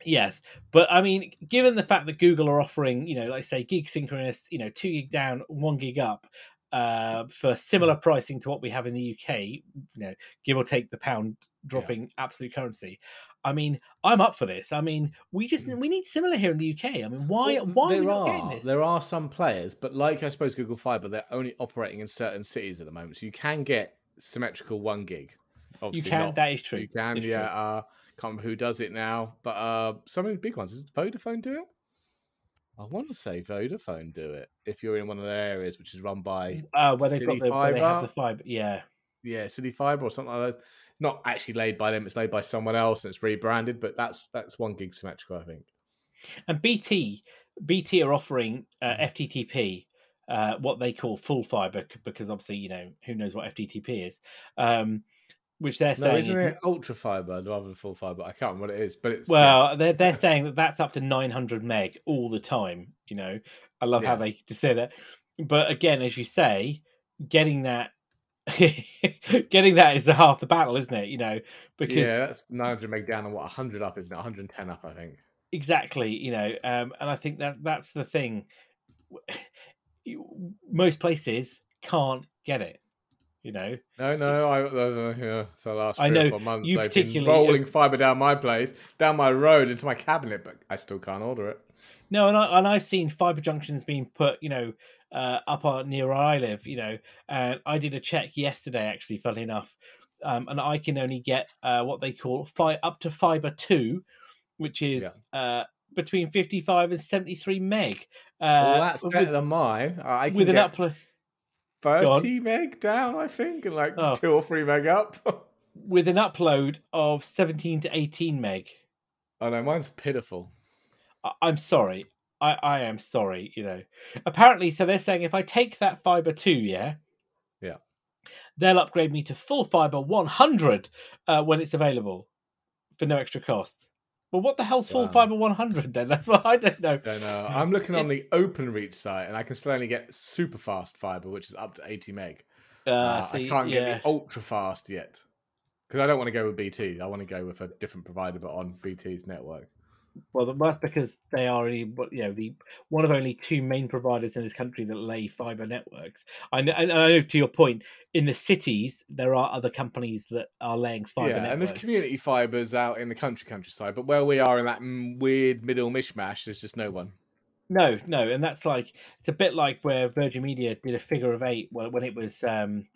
yes, but I mean, given the fact that Google are offering, you know, like say, gig synchronous, you know, two gig down, one gig up. Uh, for similar pricing to what we have in the UK, you know, give or take the pound dropping absolute currency. I mean, I'm up for this. I mean, we just we need similar here in the UK. I mean, why Well, why are we there are getting this? there are some players, but like I suppose Google Fiber, they're only operating in certain cities at the moment, so you can get symmetrical one gig. you can. not- that is true. You can, It's yeah. Uh, can't remember who does it now, but uh, some of the big ones. Does Vodafone do it? I want to say Vodafone do it if you're in one of the areas which is run by Uh, where they've got the where they have the fiber. Yeah, yeah CityFibre or something like that. It's not actually laid by them; it's laid by someone else, and it's rebranded. But that's that's one gig symmetrical, I think. and BT BT are offering uh, Mm-hmm. FTTP. Uh, what they call full fiber, because obviously you know who knows what FTTP is, um, which they're No, saying isn't is it ultra fiber rather than full fiber? I can't remember what it is, but it's Well, they're they're saying that that's up to 900 meg all the time. You know, I love how they say that. But again, as you say, getting that, [laughs] getting that is the half the battle, isn't it? You know, because yeah, that's 900 meg down and what 100 up, isn't it? 110 up, I think. exactly, you know, um, and I think that that's the thing. [sighs] Most places can't get it. You know, No, no, I, uh, yeah, for the last I three know, or four months, you they've been particularly- rolling fiber down my place, down my road, into my cabinet, but I still can't order it. No, and I and I've seen fiber junctions being put, you know, uh, up on, near where I live, you know, and I did a check yesterday, actually, funnily enough, um, and I can only get uh, what they call fi- up to fiber two, which is uh, between fifty-five and seventy-three meg. Uh, well, that's with, better than mine. I can with an get upload 30 meg down, I think, and like Oh. two or three meg up. [laughs] with an upload of seventeen to eighteen meg. oh no, mine's pitiful. I- I'm sorry. I, I am sorry, you know. Apparently, so they're saying if I take that fiber two, yeah, Yeah. they'll upgrade me to full fiber 100 uh, when it's available for no extra cost. Well, what the hell's full Wow. fiber 100 then? [laughs] That's what I don't know. Don't know. I'm looking on the OpenReach site, and I can still only get super fast fiber, which is up to 80 meg. Uh, Uh, see, I can't yeah. get the ultra fast yet because I don't want to go with BT. I want to go with a different provider, but on BT's network. Well, that's because they are only, you know, the one of only two main providers in this country that lay fiber networks. I know, and I know to your point, in the cities there are other companies that are laying fiber yeah, and there's community fibers out in the country countryside, but where we are in that weird middle mishmash, there's just no one. No, no, and that's like it's a bit like where Virgin Media did a figure of eight when, when it was um,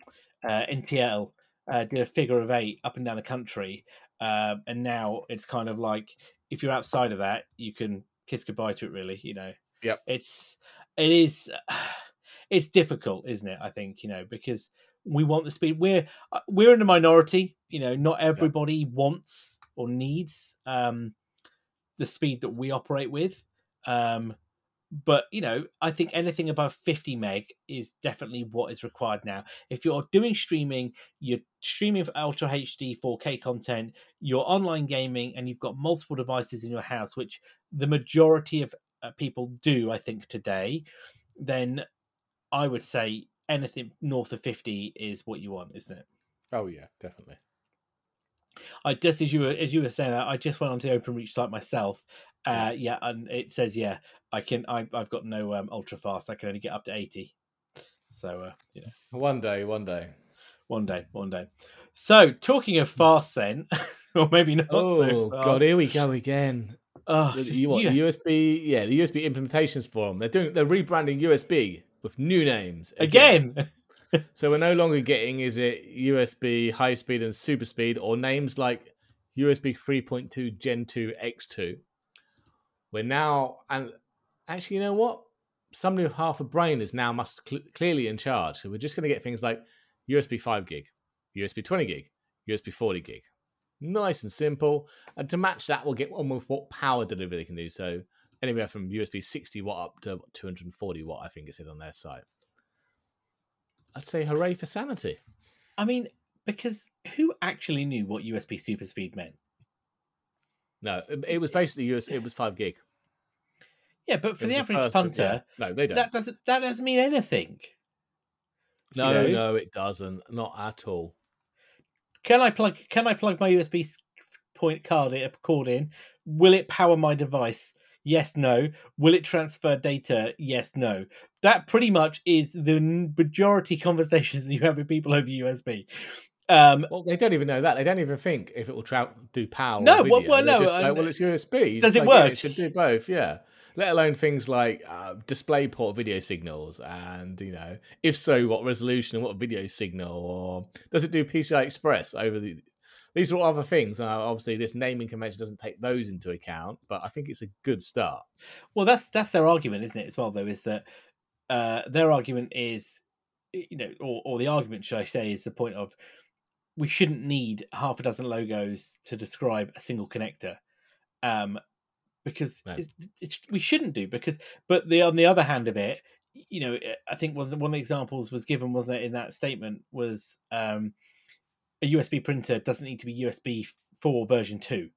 uh, NTL uh, did a figure of eight up and down the country, uh, and now it's kind of like if you're outside of that, you can kiss goodbye to it. Really, you know. Yep. It's it is [sighs] it's difficult, isn't it? I think you know because we want the speed. We're uh, we're in a minority. You know, not everybody wants or needs um, the speed that we operate with. Um, but you know i think anything above 50 meg is definitely what is required now if you're doing streaming you're streaming for ultra hd 4k content you're online gaming and you've got multiple devices in your house which the majority of uh, people do i think today then i would say anything north of 50 is what you want isn't it Oh yeah, definitely. I just as you were as you were saying, I just went onto the OpenReach site myself. Uh, yeah, and it says yeah, I can. I, I've got no um, ultra fast. I can only get up to eighty. So uh, you know, One day, one day. one day, one day. So talking of fast, then, [laughs] or maybe not. Oh so god, here we go again. Oh, The- you want US USB? Yeah, the USB implementations for them. They're doing. They're rebranding USB with new names again. [laughs] So we're no longer getting is it USB high speed and super speed or names like USB 3.2 Gen 2 X2. We're now and actually you know what? Somebody with half a brain is now must cl- clearly in charge. So we're just going to get things like USB 5 gig, USB 20 gig, USB 40 gig. Nice and simple. And to match that, we'll get one with what power delivery they can do. So anywhere from USB 60 watt up to 240 watt, I think it said on their site. I'd say hooray for sanity. I mean, because who actually knew what USB super speed meant? No, it, it was basically US, it was five gig. Yeah, but for It the average first- punter, yeah. No, they don't. that doesn't that doesn't mean anything. no, know? no, it doesn't. Not at all. Can I plug? Can I plug my USB point card in, cord in? Will it power my device? Yes, no. Will it transfer data? Yes, no. That pretty much is the majority [laughs] conversations that you have with people over USB. Um, Well, they don't even know that. They don't even think if it will tra- do power. No, or well- well, no, just like, well, it's USB. Does it like, yeah, work? it should do both. Yeah. Let alone things like uh, display port video signals, and you know, if so, what resolution and what video signal, or does it do PCI Express over the? These are all other things. Uh, obviously, this naming convention doesn't take those into account, but I think it's a good start. well, that's that's their argument, isn't it? As well, though, is that uh, their argument is, you know, or, or the argument, should I say, is the point of we shouldn't need half a dozen logos to describe a single connector, um, because No. it's, it's we shouldn't do because. But the on the other hand of it, you know, I think one of the, one of the examples was given, wasn't it, in that statement was um, a USB printer doesn't need to be USB four version two,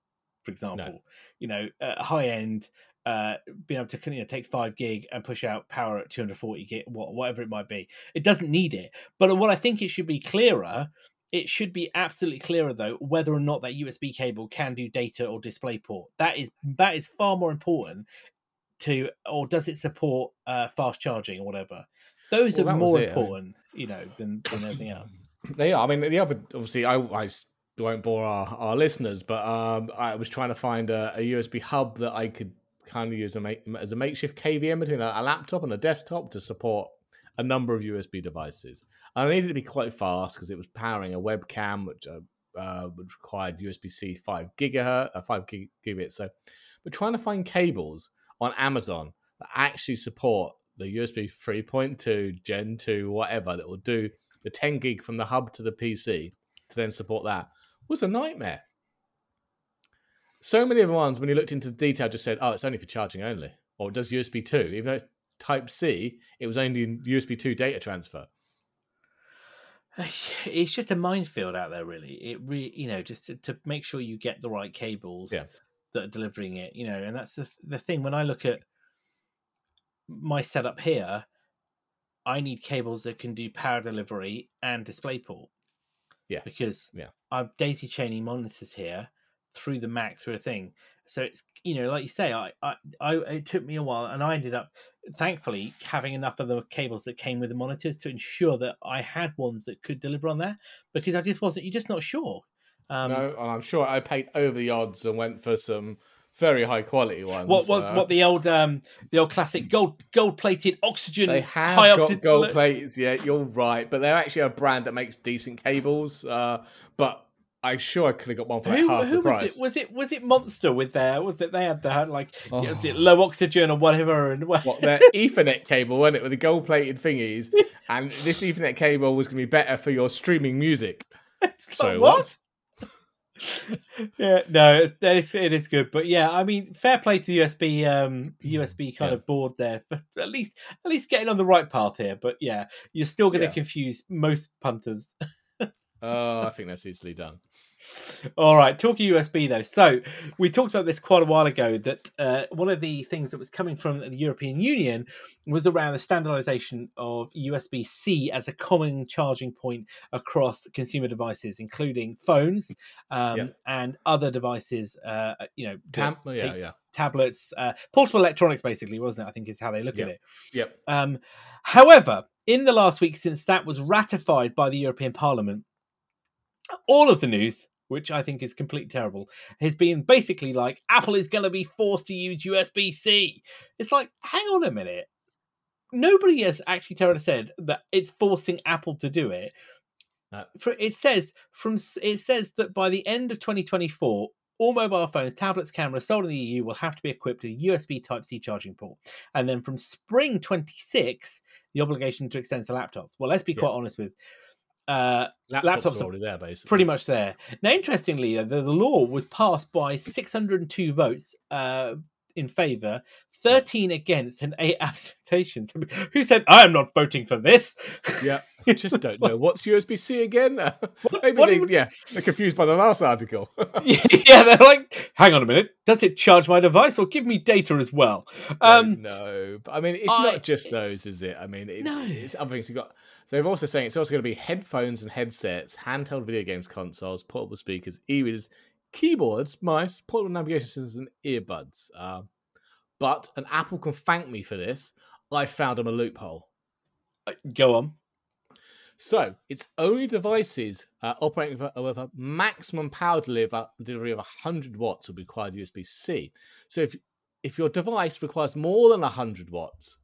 for example. You know, uh, high end uh being able to you know, take five gig and push out power at 240 gig wha- whatever it might be it doesn't need it but what i think it should be clearer it should be absolutely clearer though whether or not that usb cable can do data or display port. That is that is far more important to or does it support uh fast charging or whatever? Those Well, are more it, I mean- important you know than, than anything else. [coughs] They are. I mean, the other obviously, I, I won't bore our, our listeners, but um, I was trying to find a, a USB hub that I could kind of use a make, as a makeshift KVM between a, a laptop and a desktop to support a number of USB devices. And I needed to be quite fast because it was powering a webcam, which uh, uh, which required USB C five gigahertz, uh, five gig-. So, we're trying to find cables on Amazon that actually support the USB 3.2, Gen 2, whatever that will do the 10 gig from the hub to the PC to then support that was a nightmare. So many of the ones, when you looked into the detail, just said, oh, it's only for charging only, or it does USB 2. Even though it's Type C, it was only USB 2 data transfer. [sighs] it's just a minefield out there really it really you know just to, to make sure you get the right cables Yeah. that are delivering it you know and that's the, the thing when i look at my setup here i need cables that can do power delivery and display port Yeah. because Yeah. i'm daisy chaining monitors here through the mac through a thing so it's you know like you say I, I i it took me a while and i ended up thankfully having enough of the cables that came with the monitors to ensure that I had ones that could deliver on there because I just wasn't you're just not sure. Um no, and I'm sure I paid over the odds and went for some very high quality ones. what what uh, what the old um the old classic gold gold plated oxygen They have high got oxygen gold plates, yeah, you're right. But they're actually a brand that makes decent cables. Uh, but I'm sure I could have got one for like who, half who the was price. it? Was it was it Monster with their was it they had the like Oh. was it low oxygen or whatever and What their [laughs] Ethernet cable, wasn't it, with the gold plated thingies? [laughs] And this Ethernet cable was going to be better for your streaming music. [laughs] It's like, So what? yeah, no, it's, that is, it is good, but yeah, I mean, fair play to USB, um, USB [clears throat] kind Yeah. of board there, but at least, at least getting on the right path here. But yeah, you're still going to Yeah. confuse most punters. Oh, I think that's easily done. All right, talking USB though. So we talked about this quite a while ago. That uh, one of the things that was coming from the European Union was around the standardization of USB C as a common charging point across consumer devices, including phones um, Yep. and other devices. Uh, you know, Tam- yeah, yeah. tablets, uh, portable electronics, basically, wasn't it? I think is how they look Yep. at it. Yep. Um, however, in the last week since that was ratified by the European Parliament, all of the news, which I think is completely terrible, has been basically like Apple is going to be forced to use USB C. It's like, hang on a minute. Nobody has actually said that it's forcing Apple to do it. No. For it says from it says that by the end of 2024, all mobile phones, tablets, cameras sold in the EU will have to be equipped with a USB Type C charging port. And then from spring 26, the obligation to extend to laptops. Well, let's be Yeah. quite honest with uh, Laptops, Laptops are already there, basically. pretty much there. Now, interestingly, uh, the, the law was passed by 602 votes uh, in favour, 13 against, and 8 [laughs] abstentions. Who said, I am not voting for this? Yeah, [laughs] I just don't know. What's USB C again? [laughs] Maybe what they, would- yeah, they're confused by the last article. yeah, they're like, hang on a minute. Does it charge my device or give me data as well? Um, no, but I mean, it's I- not just those, is it? I mean, it's, No. it's other things. You got. So they're also saying it's also going to be headphones and headsets, handheld video games consoles, portable speakers, e-readers, keyboards, mice, portable navigation systems, and earbuds. Um, but and Apple can thank me for this. I found them a loophole. Go on. So it's only devices uh, operating with a, with a maximum power deliver, delivery of 100 watts will be required USB C. So if if your device requires more than 100 watts,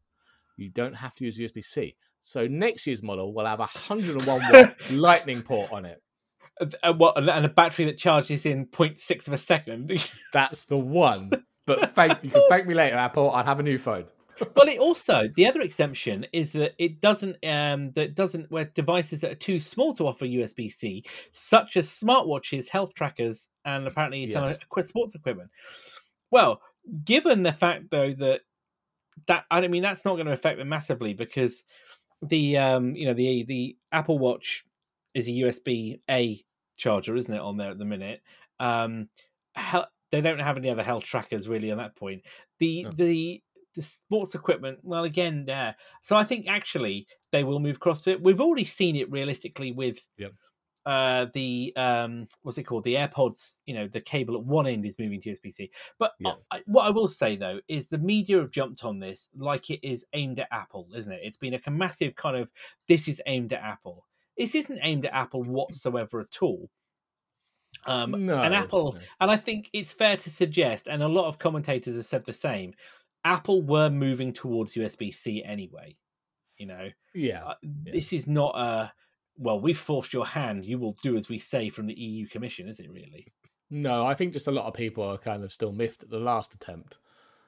you don't have to use USB C. So next year's model will have a 101 watt [laughs] Lightning port on it. Uh, what, and a battery that charges in 0.6 of a second. [laughs] That's the one. But thank you can thank me later, Apple. I'll have a new phone. well, it also the other exemption is that it doesn't um that doesn't where devices that are too small to offer USB C, such as smartwatches, health trackers, and apparently some Yes. equi- sports equipment. Well, given the fact though that that I don't mean that's not going to affect them massively because the um you know the the Apple Watch is a USB A charger, isn't it, on there at the minute? Um, hel- they don't have any other health trackers really on that point. The No. the the sports equipment, well, again, there. So I think actually they will move across to it. We've already seen it realistically with Yep. Uh, the um, what's it called? The AirPods. You know, the cable at one end is moving to USB C. But Yeah. I, what I will say though is the media have jumped on this like it is aimed at Apple, isn't it? It's been a massive kind of this is aimed at Apple. This isn't aimed at Apple whatsoever at all. Um, no, and Apple, no. and I think it's fair to suggest, and a lot of commentators have said the same. Apple were moving towards USB C anyway. You know, Yeah. uh, this is not a well. We forced your hand. You will do as we say from the EU Commission, is it really? No, I think just a lot of people are kind of still miffed at the last attempt.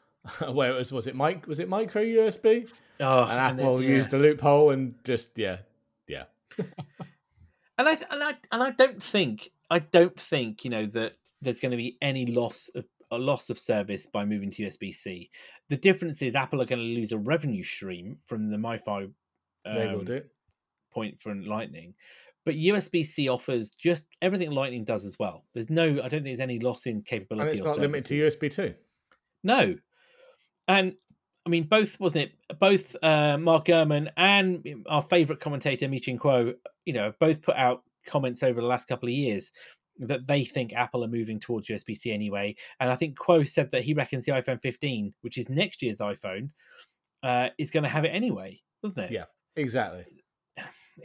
[laughs] Where it was was it Mike was it micro USB? Oh, and then- Apple yeah. used a loophole and just yeah, yeah. [laughs] and I and I and I don't think I don't think you know that there's going to be any loss of a loss of service by moving to USB C. The difference is Apple are going to lose a revenue stream from the MFi They will um, do. Point for Lightning, but USB C offers just everything Lightning does as well. There's no, I don't think there's any loss in capability. And it's not limited to USB two. No, and I mean both wasn't it? Both uh, Mark Gurman and our favourite commentator Ming-Chi Kuo, you know, both put out comments over the last couple of years that they think Apple are moving towards USB C anyway. And I think Kuo said that he reckons the iPhone 15, which is next year's iPhone, uh, is going to have it anyway, wasn't it? Yeah. Exactly.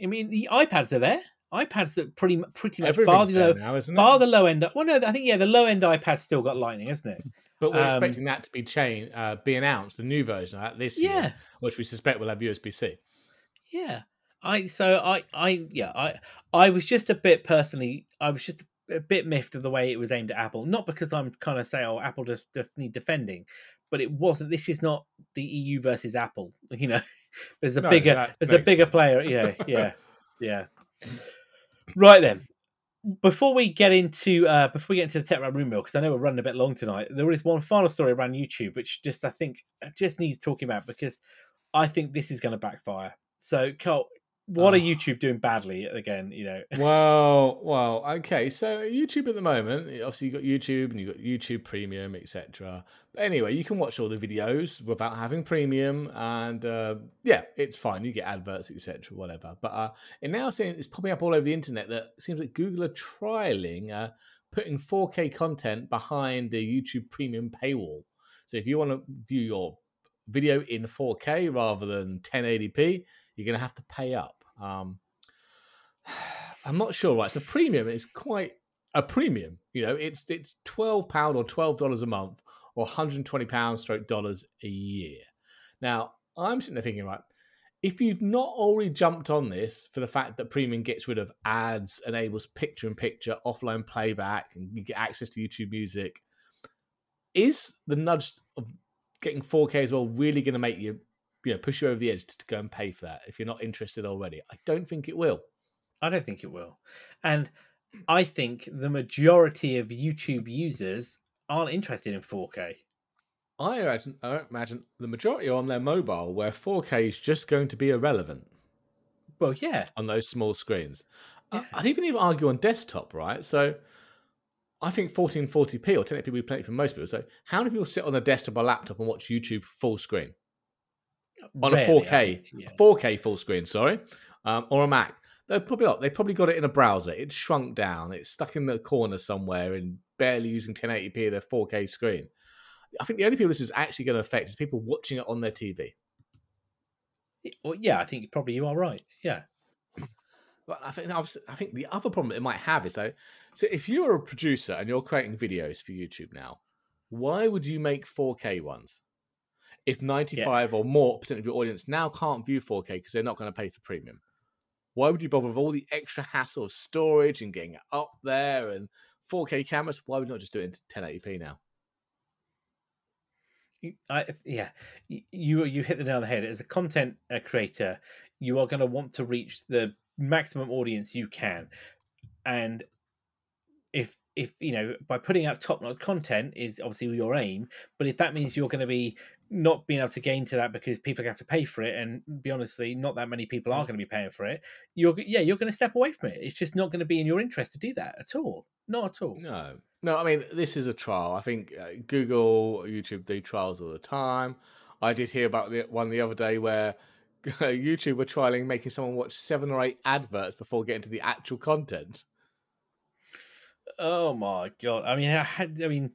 I mean, the iPads are there. iPads are pretty pretty much bar the, low, now, isn't it? bar the low end. Well, no, I think yeah, the low end iPad's still got Lightning, isn't it? [laughs] but we're um, expecting that to be chain uh, be announced, the new version of that this Yeah. year, which we suspect will have USB C. Yeah. I so I I yeah I I was just a bit personally I was just a bit miffed of the way it was aimed at Apple. Not because I'm kind of saying oh Apple just def- need defending, but it wasn't. This is not the EU versus Apple. [laughs] You know, there's a No, bigger there's a bigger sense. player. Yeah, [laughs] yeah, yeah. Right then. Before we get into uh before we get into the tech room mill, because I know we're running a bit long tonight, there is one final story around YouTube which just I think uh, just needs talking about because I think this is going to backfire. So, Cole, what are Oh. YouTube doing badly again? You know, [laughs] well, well, okay. So YouTube at the moment, obviously you've got YouTube and you've got YouTube Premium, etc. But anyway, you can watch all the videos without having Premium, and uh, yeah, it's fine. You get adverts, etc. Whatever. But uh, it now seems it's popping up all over the internet that it seems like Google are trialing uh, putting 4K content behind the YouTube Premium paywall. So if you want to view your video in 4K rather than 1080p, you're going to have to pay up. Um, [sighs] I'm not sure. Right, so premium is quite a premium. You know, it's it's twelve pound or twelve dollars a month or 120 pounds stroke dollars a year. Now, I'm sitting there thinking, right, if you've not already jumped on this for the fact that premium gets rid of ads, enables picture in picture, offline playback, and you get access to YouTube music, is the nudge of getting 4K as well really going to make you, you know, push you over the edge to, to go and pay for that if you're not interested already? I don't think it will. I don't think it will. And I think the majority of YouTube users aren't interested in 4K. I imagine, I imagine the majority are on their mobile, where 4K is just going to be irrelevant Well, yeah, on those small screens. I- Yeah. I'd even even argue on desktop, right? So I think 1440p or 1080p would be plenty for most people. So how many people sit on a desktop or laptop and watch YouTube full screen on a rarely, I 4K, think, yeah. 4K full screen? Sorry, um, or a Mac? They probably not. They probably got it in a browser. It's shrunk down. It's stuck in the corner somewhere and barely using 1080p of their 4K screen. I think the only people this is actually going to affect is people watching it on their TV. Well, yeah, I think probably you are right. Yeah, [coughs] But I think I think the other problem it might have is though, so if you're a producer and you're creating videos for YouTube now, why would you make 4K ones? If 95 or more percent of your audience now can't view 4K because they're not going to pay for premium, why would you bother with all the extra hassle of storage and getting it up there and 4K cameras? Why would you not just do it in 1080p now? I, yeah, you you hit the nail on the head. As a content uh, creator, you are going to want to reach the maximum audience you can, and if if you know by putting out top notch content is obviously your aim, but if that means you're going to be not being able to gain to that because people have to pay for it, and be honestly, not that many people are going to be paying for it. You're yeah, you're going to step away from it. It's just not going to be in your interest to do that at all. Not at all. No, no. I mean, this is a trial. I think uh, Google, YouTube do trials all the time. I did hear about the one the other day where [laughs] YouTube were trialing making someone watch seven or eight adverts before getting to the actual content. Oh my god! I mean, I had. I mean,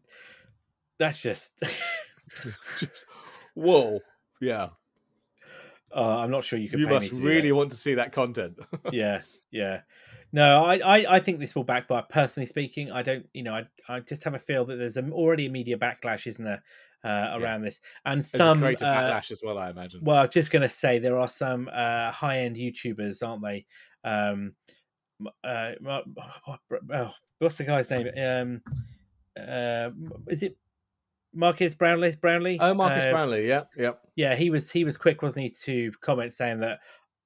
that's just. [laughs] [laughs] Just, whoa, yeah. Uh, I'm not sure you can. You must me to do really want to see that content. [laughs] yeah, yeah. No, I, I, I think this will backfire. Personally speaking, I don't. You know, I, I just have a feel that there's already a media backlash, isn't there, uh, around this, and There's a some. creative uh, backlash as well, I imagine. well, I was just going to say there are some uh, high-end YouTubers, aren't they? Um, uh, oh, what's the guy's name? Um, uh, is it Marques Brownlee? Brownlee? oh, Marques Uh, Brownlee, yeah, yep. yeah, he was he was quick, wasn't he, to comment saying that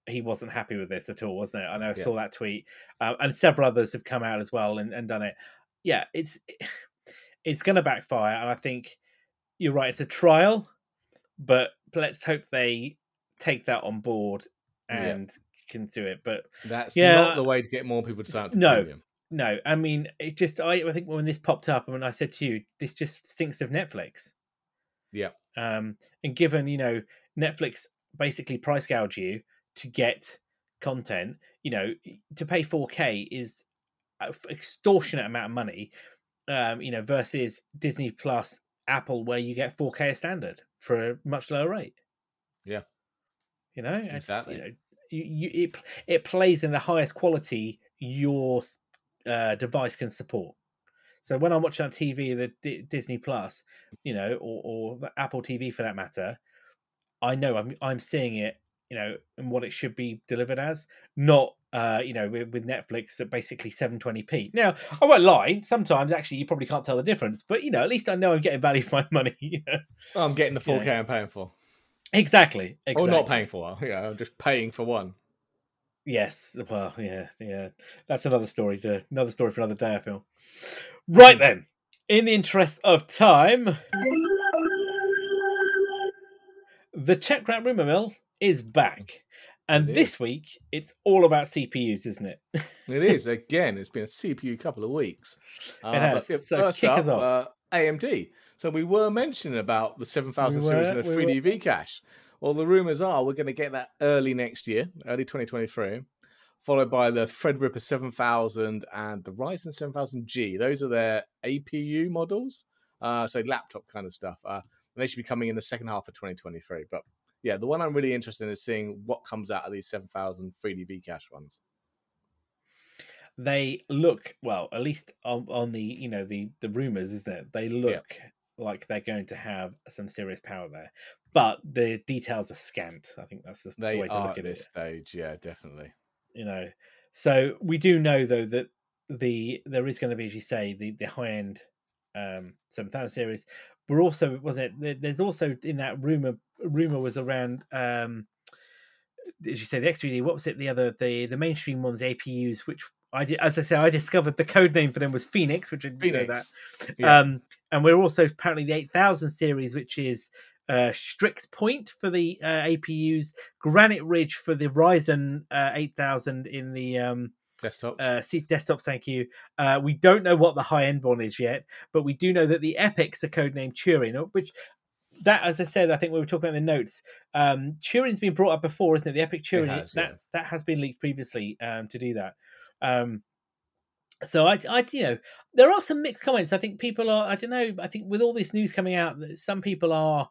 he wasn't happy with this at all, wasn't it? I know I Yeah. saw that tweet, uh, and several others have come out as well and, and done it. Yeah, it's [sighs] it's going to backfire, and I think you're right. It's a trial, but let's hope they take that on board Yeah. and can do it. But That's Yeah, not the way to get more people to s- sign up to no. No, I mean, it just I, I think when this popped up, and when I said to you, this just stinks of Netflix. Yeah. Um, and given you know Netflix basically price gouge you to get content, you know, to pay 4K is a extortionate amount of money. Um, you know, versus Disney Plus, Apple, where you get 4K standard for a much lower rate. Yeah. You know, Exactly. You know, you, you it it plays in the highest quality your uh, device can support. So when I'm watching on TV, the D- Disney Plus, you know, or, or the Apple TV for that matter, I know I'm I'm seeing it, you know, and what it should be delivered as, not uh, you know, with, with Netflix at basically 720p. Now, I won't lie, sometimes actually you probably can't tell the difference, but you know, at least I know I'm getting value for my [laughs] money. you know? Oh, I'm getting the Yeah. 4K I'm paying for. Exactly. exactly. Or not paying for. One, yeah, I'm just paying for one. Yes. Well, yeah, yeah. That's another story to another story for another day, I feel. Right then. In the interest of time, the TechRant rumor mill is back. And It is. this week it's all about CPUs, isn't it? It [laughs] is again. It's been a CPU couple of weeks. Uh, has. but, So first kick up, us off. Uh, AMD. So we were mentioning about the 7000 We series and the we 3D V-Cache. Well, the rumors are we're going to get that early next year, early 2023, followed by the Threadripper 7000 and the Ryzen 7000G. Those are their APU models, uh, so laptop kind of stuff. Uh, and they should be coming in the second half of 2023. But yeah, the one I'm really interested in is seeing what comes out of these 7000 3D V-Cache ones. They look well, at least on, on the you know the the rumors, isn't it? They look like they're going to have some serious power there, but the details are scant. I think that's the, the They way to look at at this it. stage, yeah, definitely. you know so we do know though that the there is going to be as you say the the high end um 7000 series we're also wasn't it there's also in that rumor rumor was around um as you say the x3d what was it the other the the mainstream ones apus which I as I say, I discovered the code name for them was Phoenix, which I didn't know that. Yeah. Um, and we're also apparently the 8000 series, which is uh, Strix Point for the uh, APUs, Granite Ridge for the Ryzen uh, 8000 in the um, Desktop. uh, desktops. Thank you. Uh, we don't know what the high end one is yet, but we do know that the EPYCs are codenamed Turin, uh, which that, as I said, I think we were talking about in the notes. Um, Turin's been brought up before, isn't it? The EPYC Turing. has, yeah. that's that has been leaked previously um, to do that. Um, so I, I, you know, there are some mixed comments. I think people are. I don't know. I think with all this news coming out, that some people are.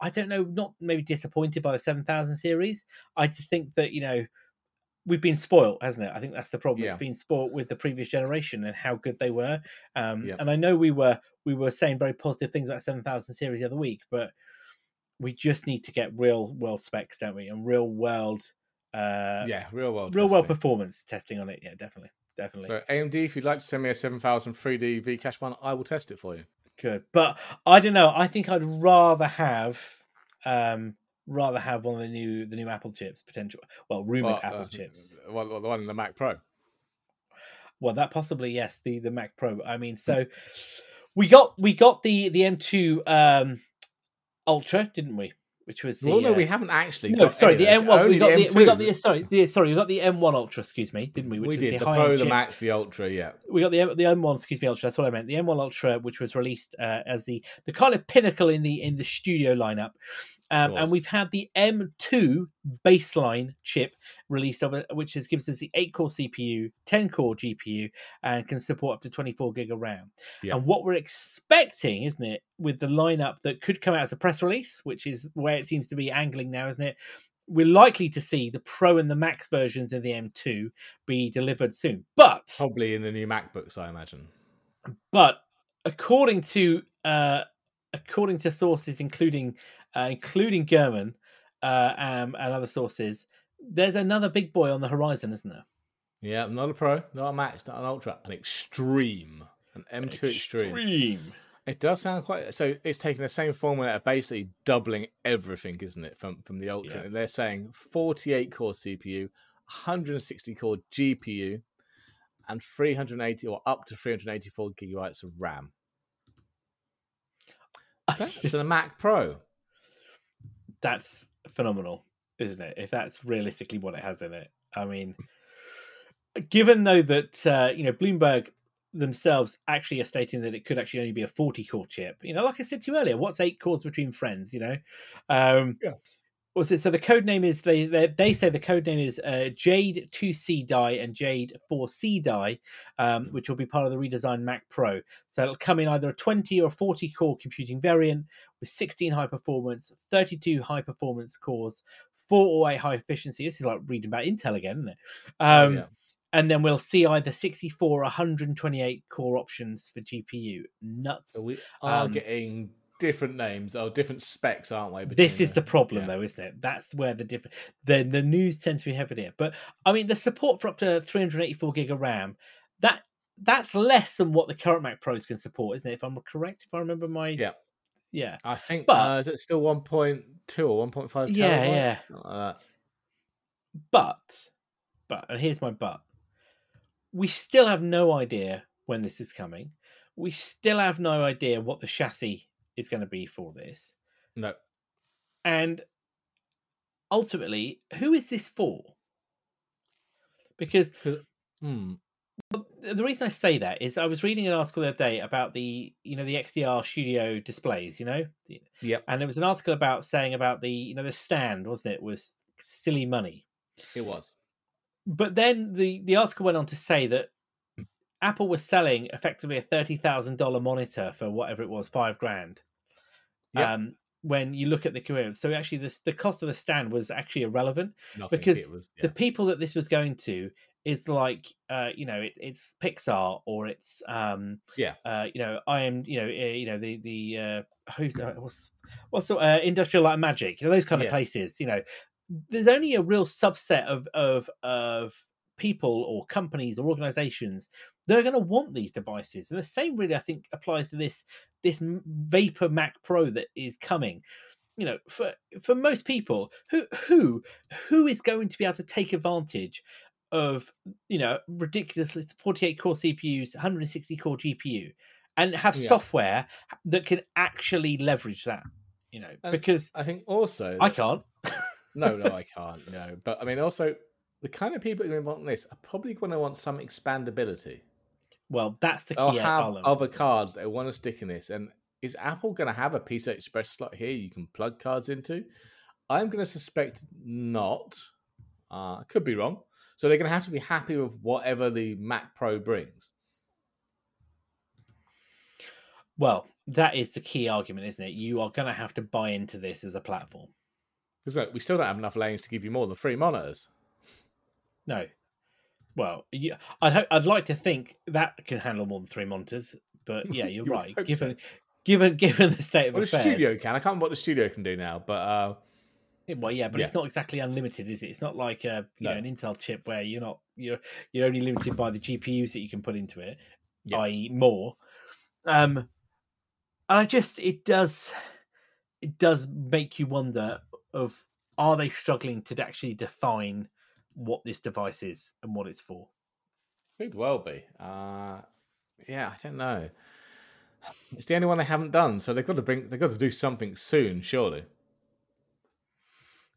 I don't know, not maybe disappointed by the seven thousand series. I just think that you know we've been spoilt, hasn't it? I think that's the problem. Yeah. It's been spoilt with the previous generation and how good they were. Um, Yeah. And I know we were we were saying very positive things about seven thousand series the other week, but we just need to get real world specs, don't we? And real world, uh, yeah, real world. real world performance testing on it. Yeah, definitely, definitely. So AMD, if you'd like to send me a 7000 3D V-Cache one, I will test it for you. good but i don't know i think i'd rather have um rather have one of the new the new apple chips potential well rumored Well, apple uh, chips Well, the one in the Mac Pro. well that possibly yes the the mac pro i mean so we got we got the the m2 um ultra didn't we which was the, well, no, uh, we haven't actually. no, sorry, the. M1. We got the, we got M2. the sorry, the, sorry, we got the M1 Ultra. Excuse me, didn't we? Which we did the, high-end Pro, the. Max, the Ultra. Yeah, we got the M- the M1, excuse me, Ultra. That's what I meant. The M1 Ultra, which was released uh, as the the kind of pinnacle in the in the studio lineup, um, and we've had the M2 baseline chip released, of it, which is, gives us the eight core CPU, ten core GPU, and can support up to twenty four gig of RAM. Yeah. And what we're expecting, isn't it, with the lineup that could come out as a press release, which is where it seems to be angling now, isn't it? We're likely to see the Pro and the Max versions of the M2 be delivered soon, but probably in the new MacBooks, I imagine. but according to uh, according to sources, including uh, including Gurman uh, um, and other sources, there's another big boy on the horizon, isn't there? Yeah, not a Pro, not a Max, not an Ultra, an Extreme, an M2 Extreme. Extreme. It does sound quite. So it's taking the same formula, of basically doubling everything, isn't it? From from the Ultra, Yeah. and they're saying 48 core CPU, 160 core GPU, and 380 or up to 384 gigabytes of RAM. That's a Mac Pro. that's phenomenal, isn't it? If that's realistically what it has in it, I mean, given though that uh, you know Bloomberg themselves actually are stating that it could actually only be a 40 core chip. You know, like I said to you earlier, what's eight cores between friends? You know, um, Yeah. So? The code name is they they, they say the code name is uh, Jade 2C die and Jade 4C die, um, which will be part of the redesigned Mac Pro. So it'll come in either a 20 or 40 core computing variant with 16 high performance, 32 high performance cores, four or eight high efficiency. This is like reading about Intel again, isn't it? Um, yeah. And then we'll see either 64 or 128 core options for GPU. Nuts. So we are Um, getting different names or different specs, aren't we? This is the problem, yeah. though, isn't it? That's where the different the the news tends to be heavy here. But I mean, the support for up to 384 gig of RAM that that's less than what the current Mac Pros can support, isn't it? If I'm correct, if I remember my Yeah. yeah, I think, But- uh, is it still 1.2 or 1.5? Yeah, terabyte? yeah. Like but but and here's my but we still have no idea when this is coming we still have no idea what the chassis is going to be for this No. and ultimately who is this for because Hmm. the reason i say that is i was reading an article the other day about the you know the xdr studio displays you know yeah, and there was an article about saying about the you know the stand wasn't it was silly money It was. but then the the article went on to say that Apple was selling effectively a thirty thousand dollar monitor for whatever it was, five grand. Yep. Um, when you look at the career, so actually, this the cost of the stand was actually irrelevant. Nothing. Because was, yeah. The people that this was going to is like, uh, you know, it, it's Pixar or it's, um, Yeah. uh, you know, I am, you know, uh, you know, the the uh, who's uh, what's what's the uh, industrial light magic, you know, those kind of Yes. places. You know, there's only a real subset of of of people or companies or organizations that are going to want these devices and the same really i think applies to this this vapor mac pro that is coming you know for for most people who who who is going to be able to take advantage of you know ridiculously 48 core CPUs, 160 core GPU, and have Yeah. software that can actually leverage that. You know, And because I think also I can't. no, no, [laughs] I can't. No, but I mean, also the kind of people who going to want this are probably going to want some expandability. Well, that's the They'll have element. other cards that they want to stick in this. And is Apple going to have a PCI Express slot here you can plug cards into? I'm going to suspect not. Uh, I could be wrong. So they're going to have to be happy with whatever the Mac Pro brings. Well, that is the key argument, isn't it? You are going to have to buy into this as a platform. Because look, we still don't have enough lanes to give you more than three monitors. No. Well, you, I'd I'd like to think that can handle more than three monitors, but yeah, [laughs] you're You right. hope so. Given given [laughs] given the state of Well, the studio can. I can't remember what the studio can do now, but uh, Well, yeah, but Yeah. it's not exactly unlimited, is it? It's not like a you No. know an Intel chip where you're not you're you're only limited by the GPUs that you can put into it, Yeah. i.e., more. Um, and I just it does it does make you wonder of are they struggling to actually define what this device is and what it's for? Could well be. Uh, yeah, I don't know. It's the only one they haven't done, so they've got to bring. They've got to do something soon, surely.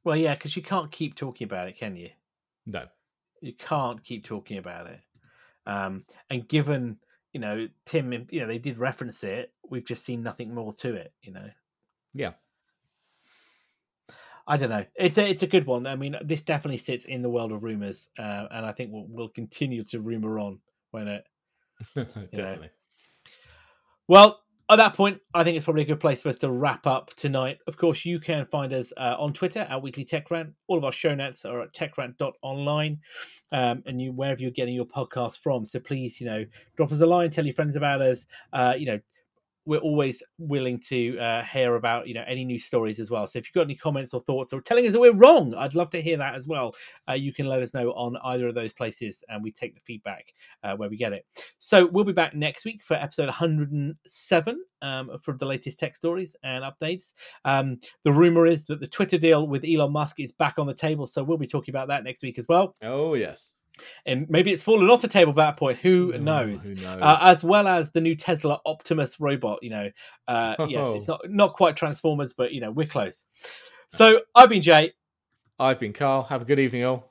Well, yeah, because you can't keep talking about it, can you? No, you can't keep talking about it. Um, and given you know Tim, you know they did reference it, we've just seen nothing more to it. You know, yeah, I don't know. It's a it's a good one. I mean, this definitely sits in the world of rumors, uh, and I think we'll, we'll continue to rumor on when it. [laughs] definitely. Well, at that point, I think it's probably a good place for us to wrap up tonight. Of course, you can find us uh, on Twitter at Weekly Tech Rant. All of our show notes are at techrant.online, um, and you wherever you're getting your podcast from. So please, you know, drop us a line, tell your friends about us. Uh, you know, we're always willing to uh, hear about you know any new stories as well. So if you've got any comments or thoughts or telling us that we're wrong, I'd love to hear that as well. Uh, you can let us know on either of those places, and we take the feedback uh, where we get it. So we'll be back next week for episode 107 um, from the latest tech stories and updates. Um, the rumor is that the Twitter deal with Elon Musk is back on the table, so we'll be talking about that next week as well. Oh yes. And maybe it's fallen off the table by that point. Who Oh, knows? Who knows? Uh, as well as the new Tesla Optimus robot. You know, uh, yes, it's not not quite Transformers, but you know we're close. So I've been Jay. I've been Carl. Have a good evening, all.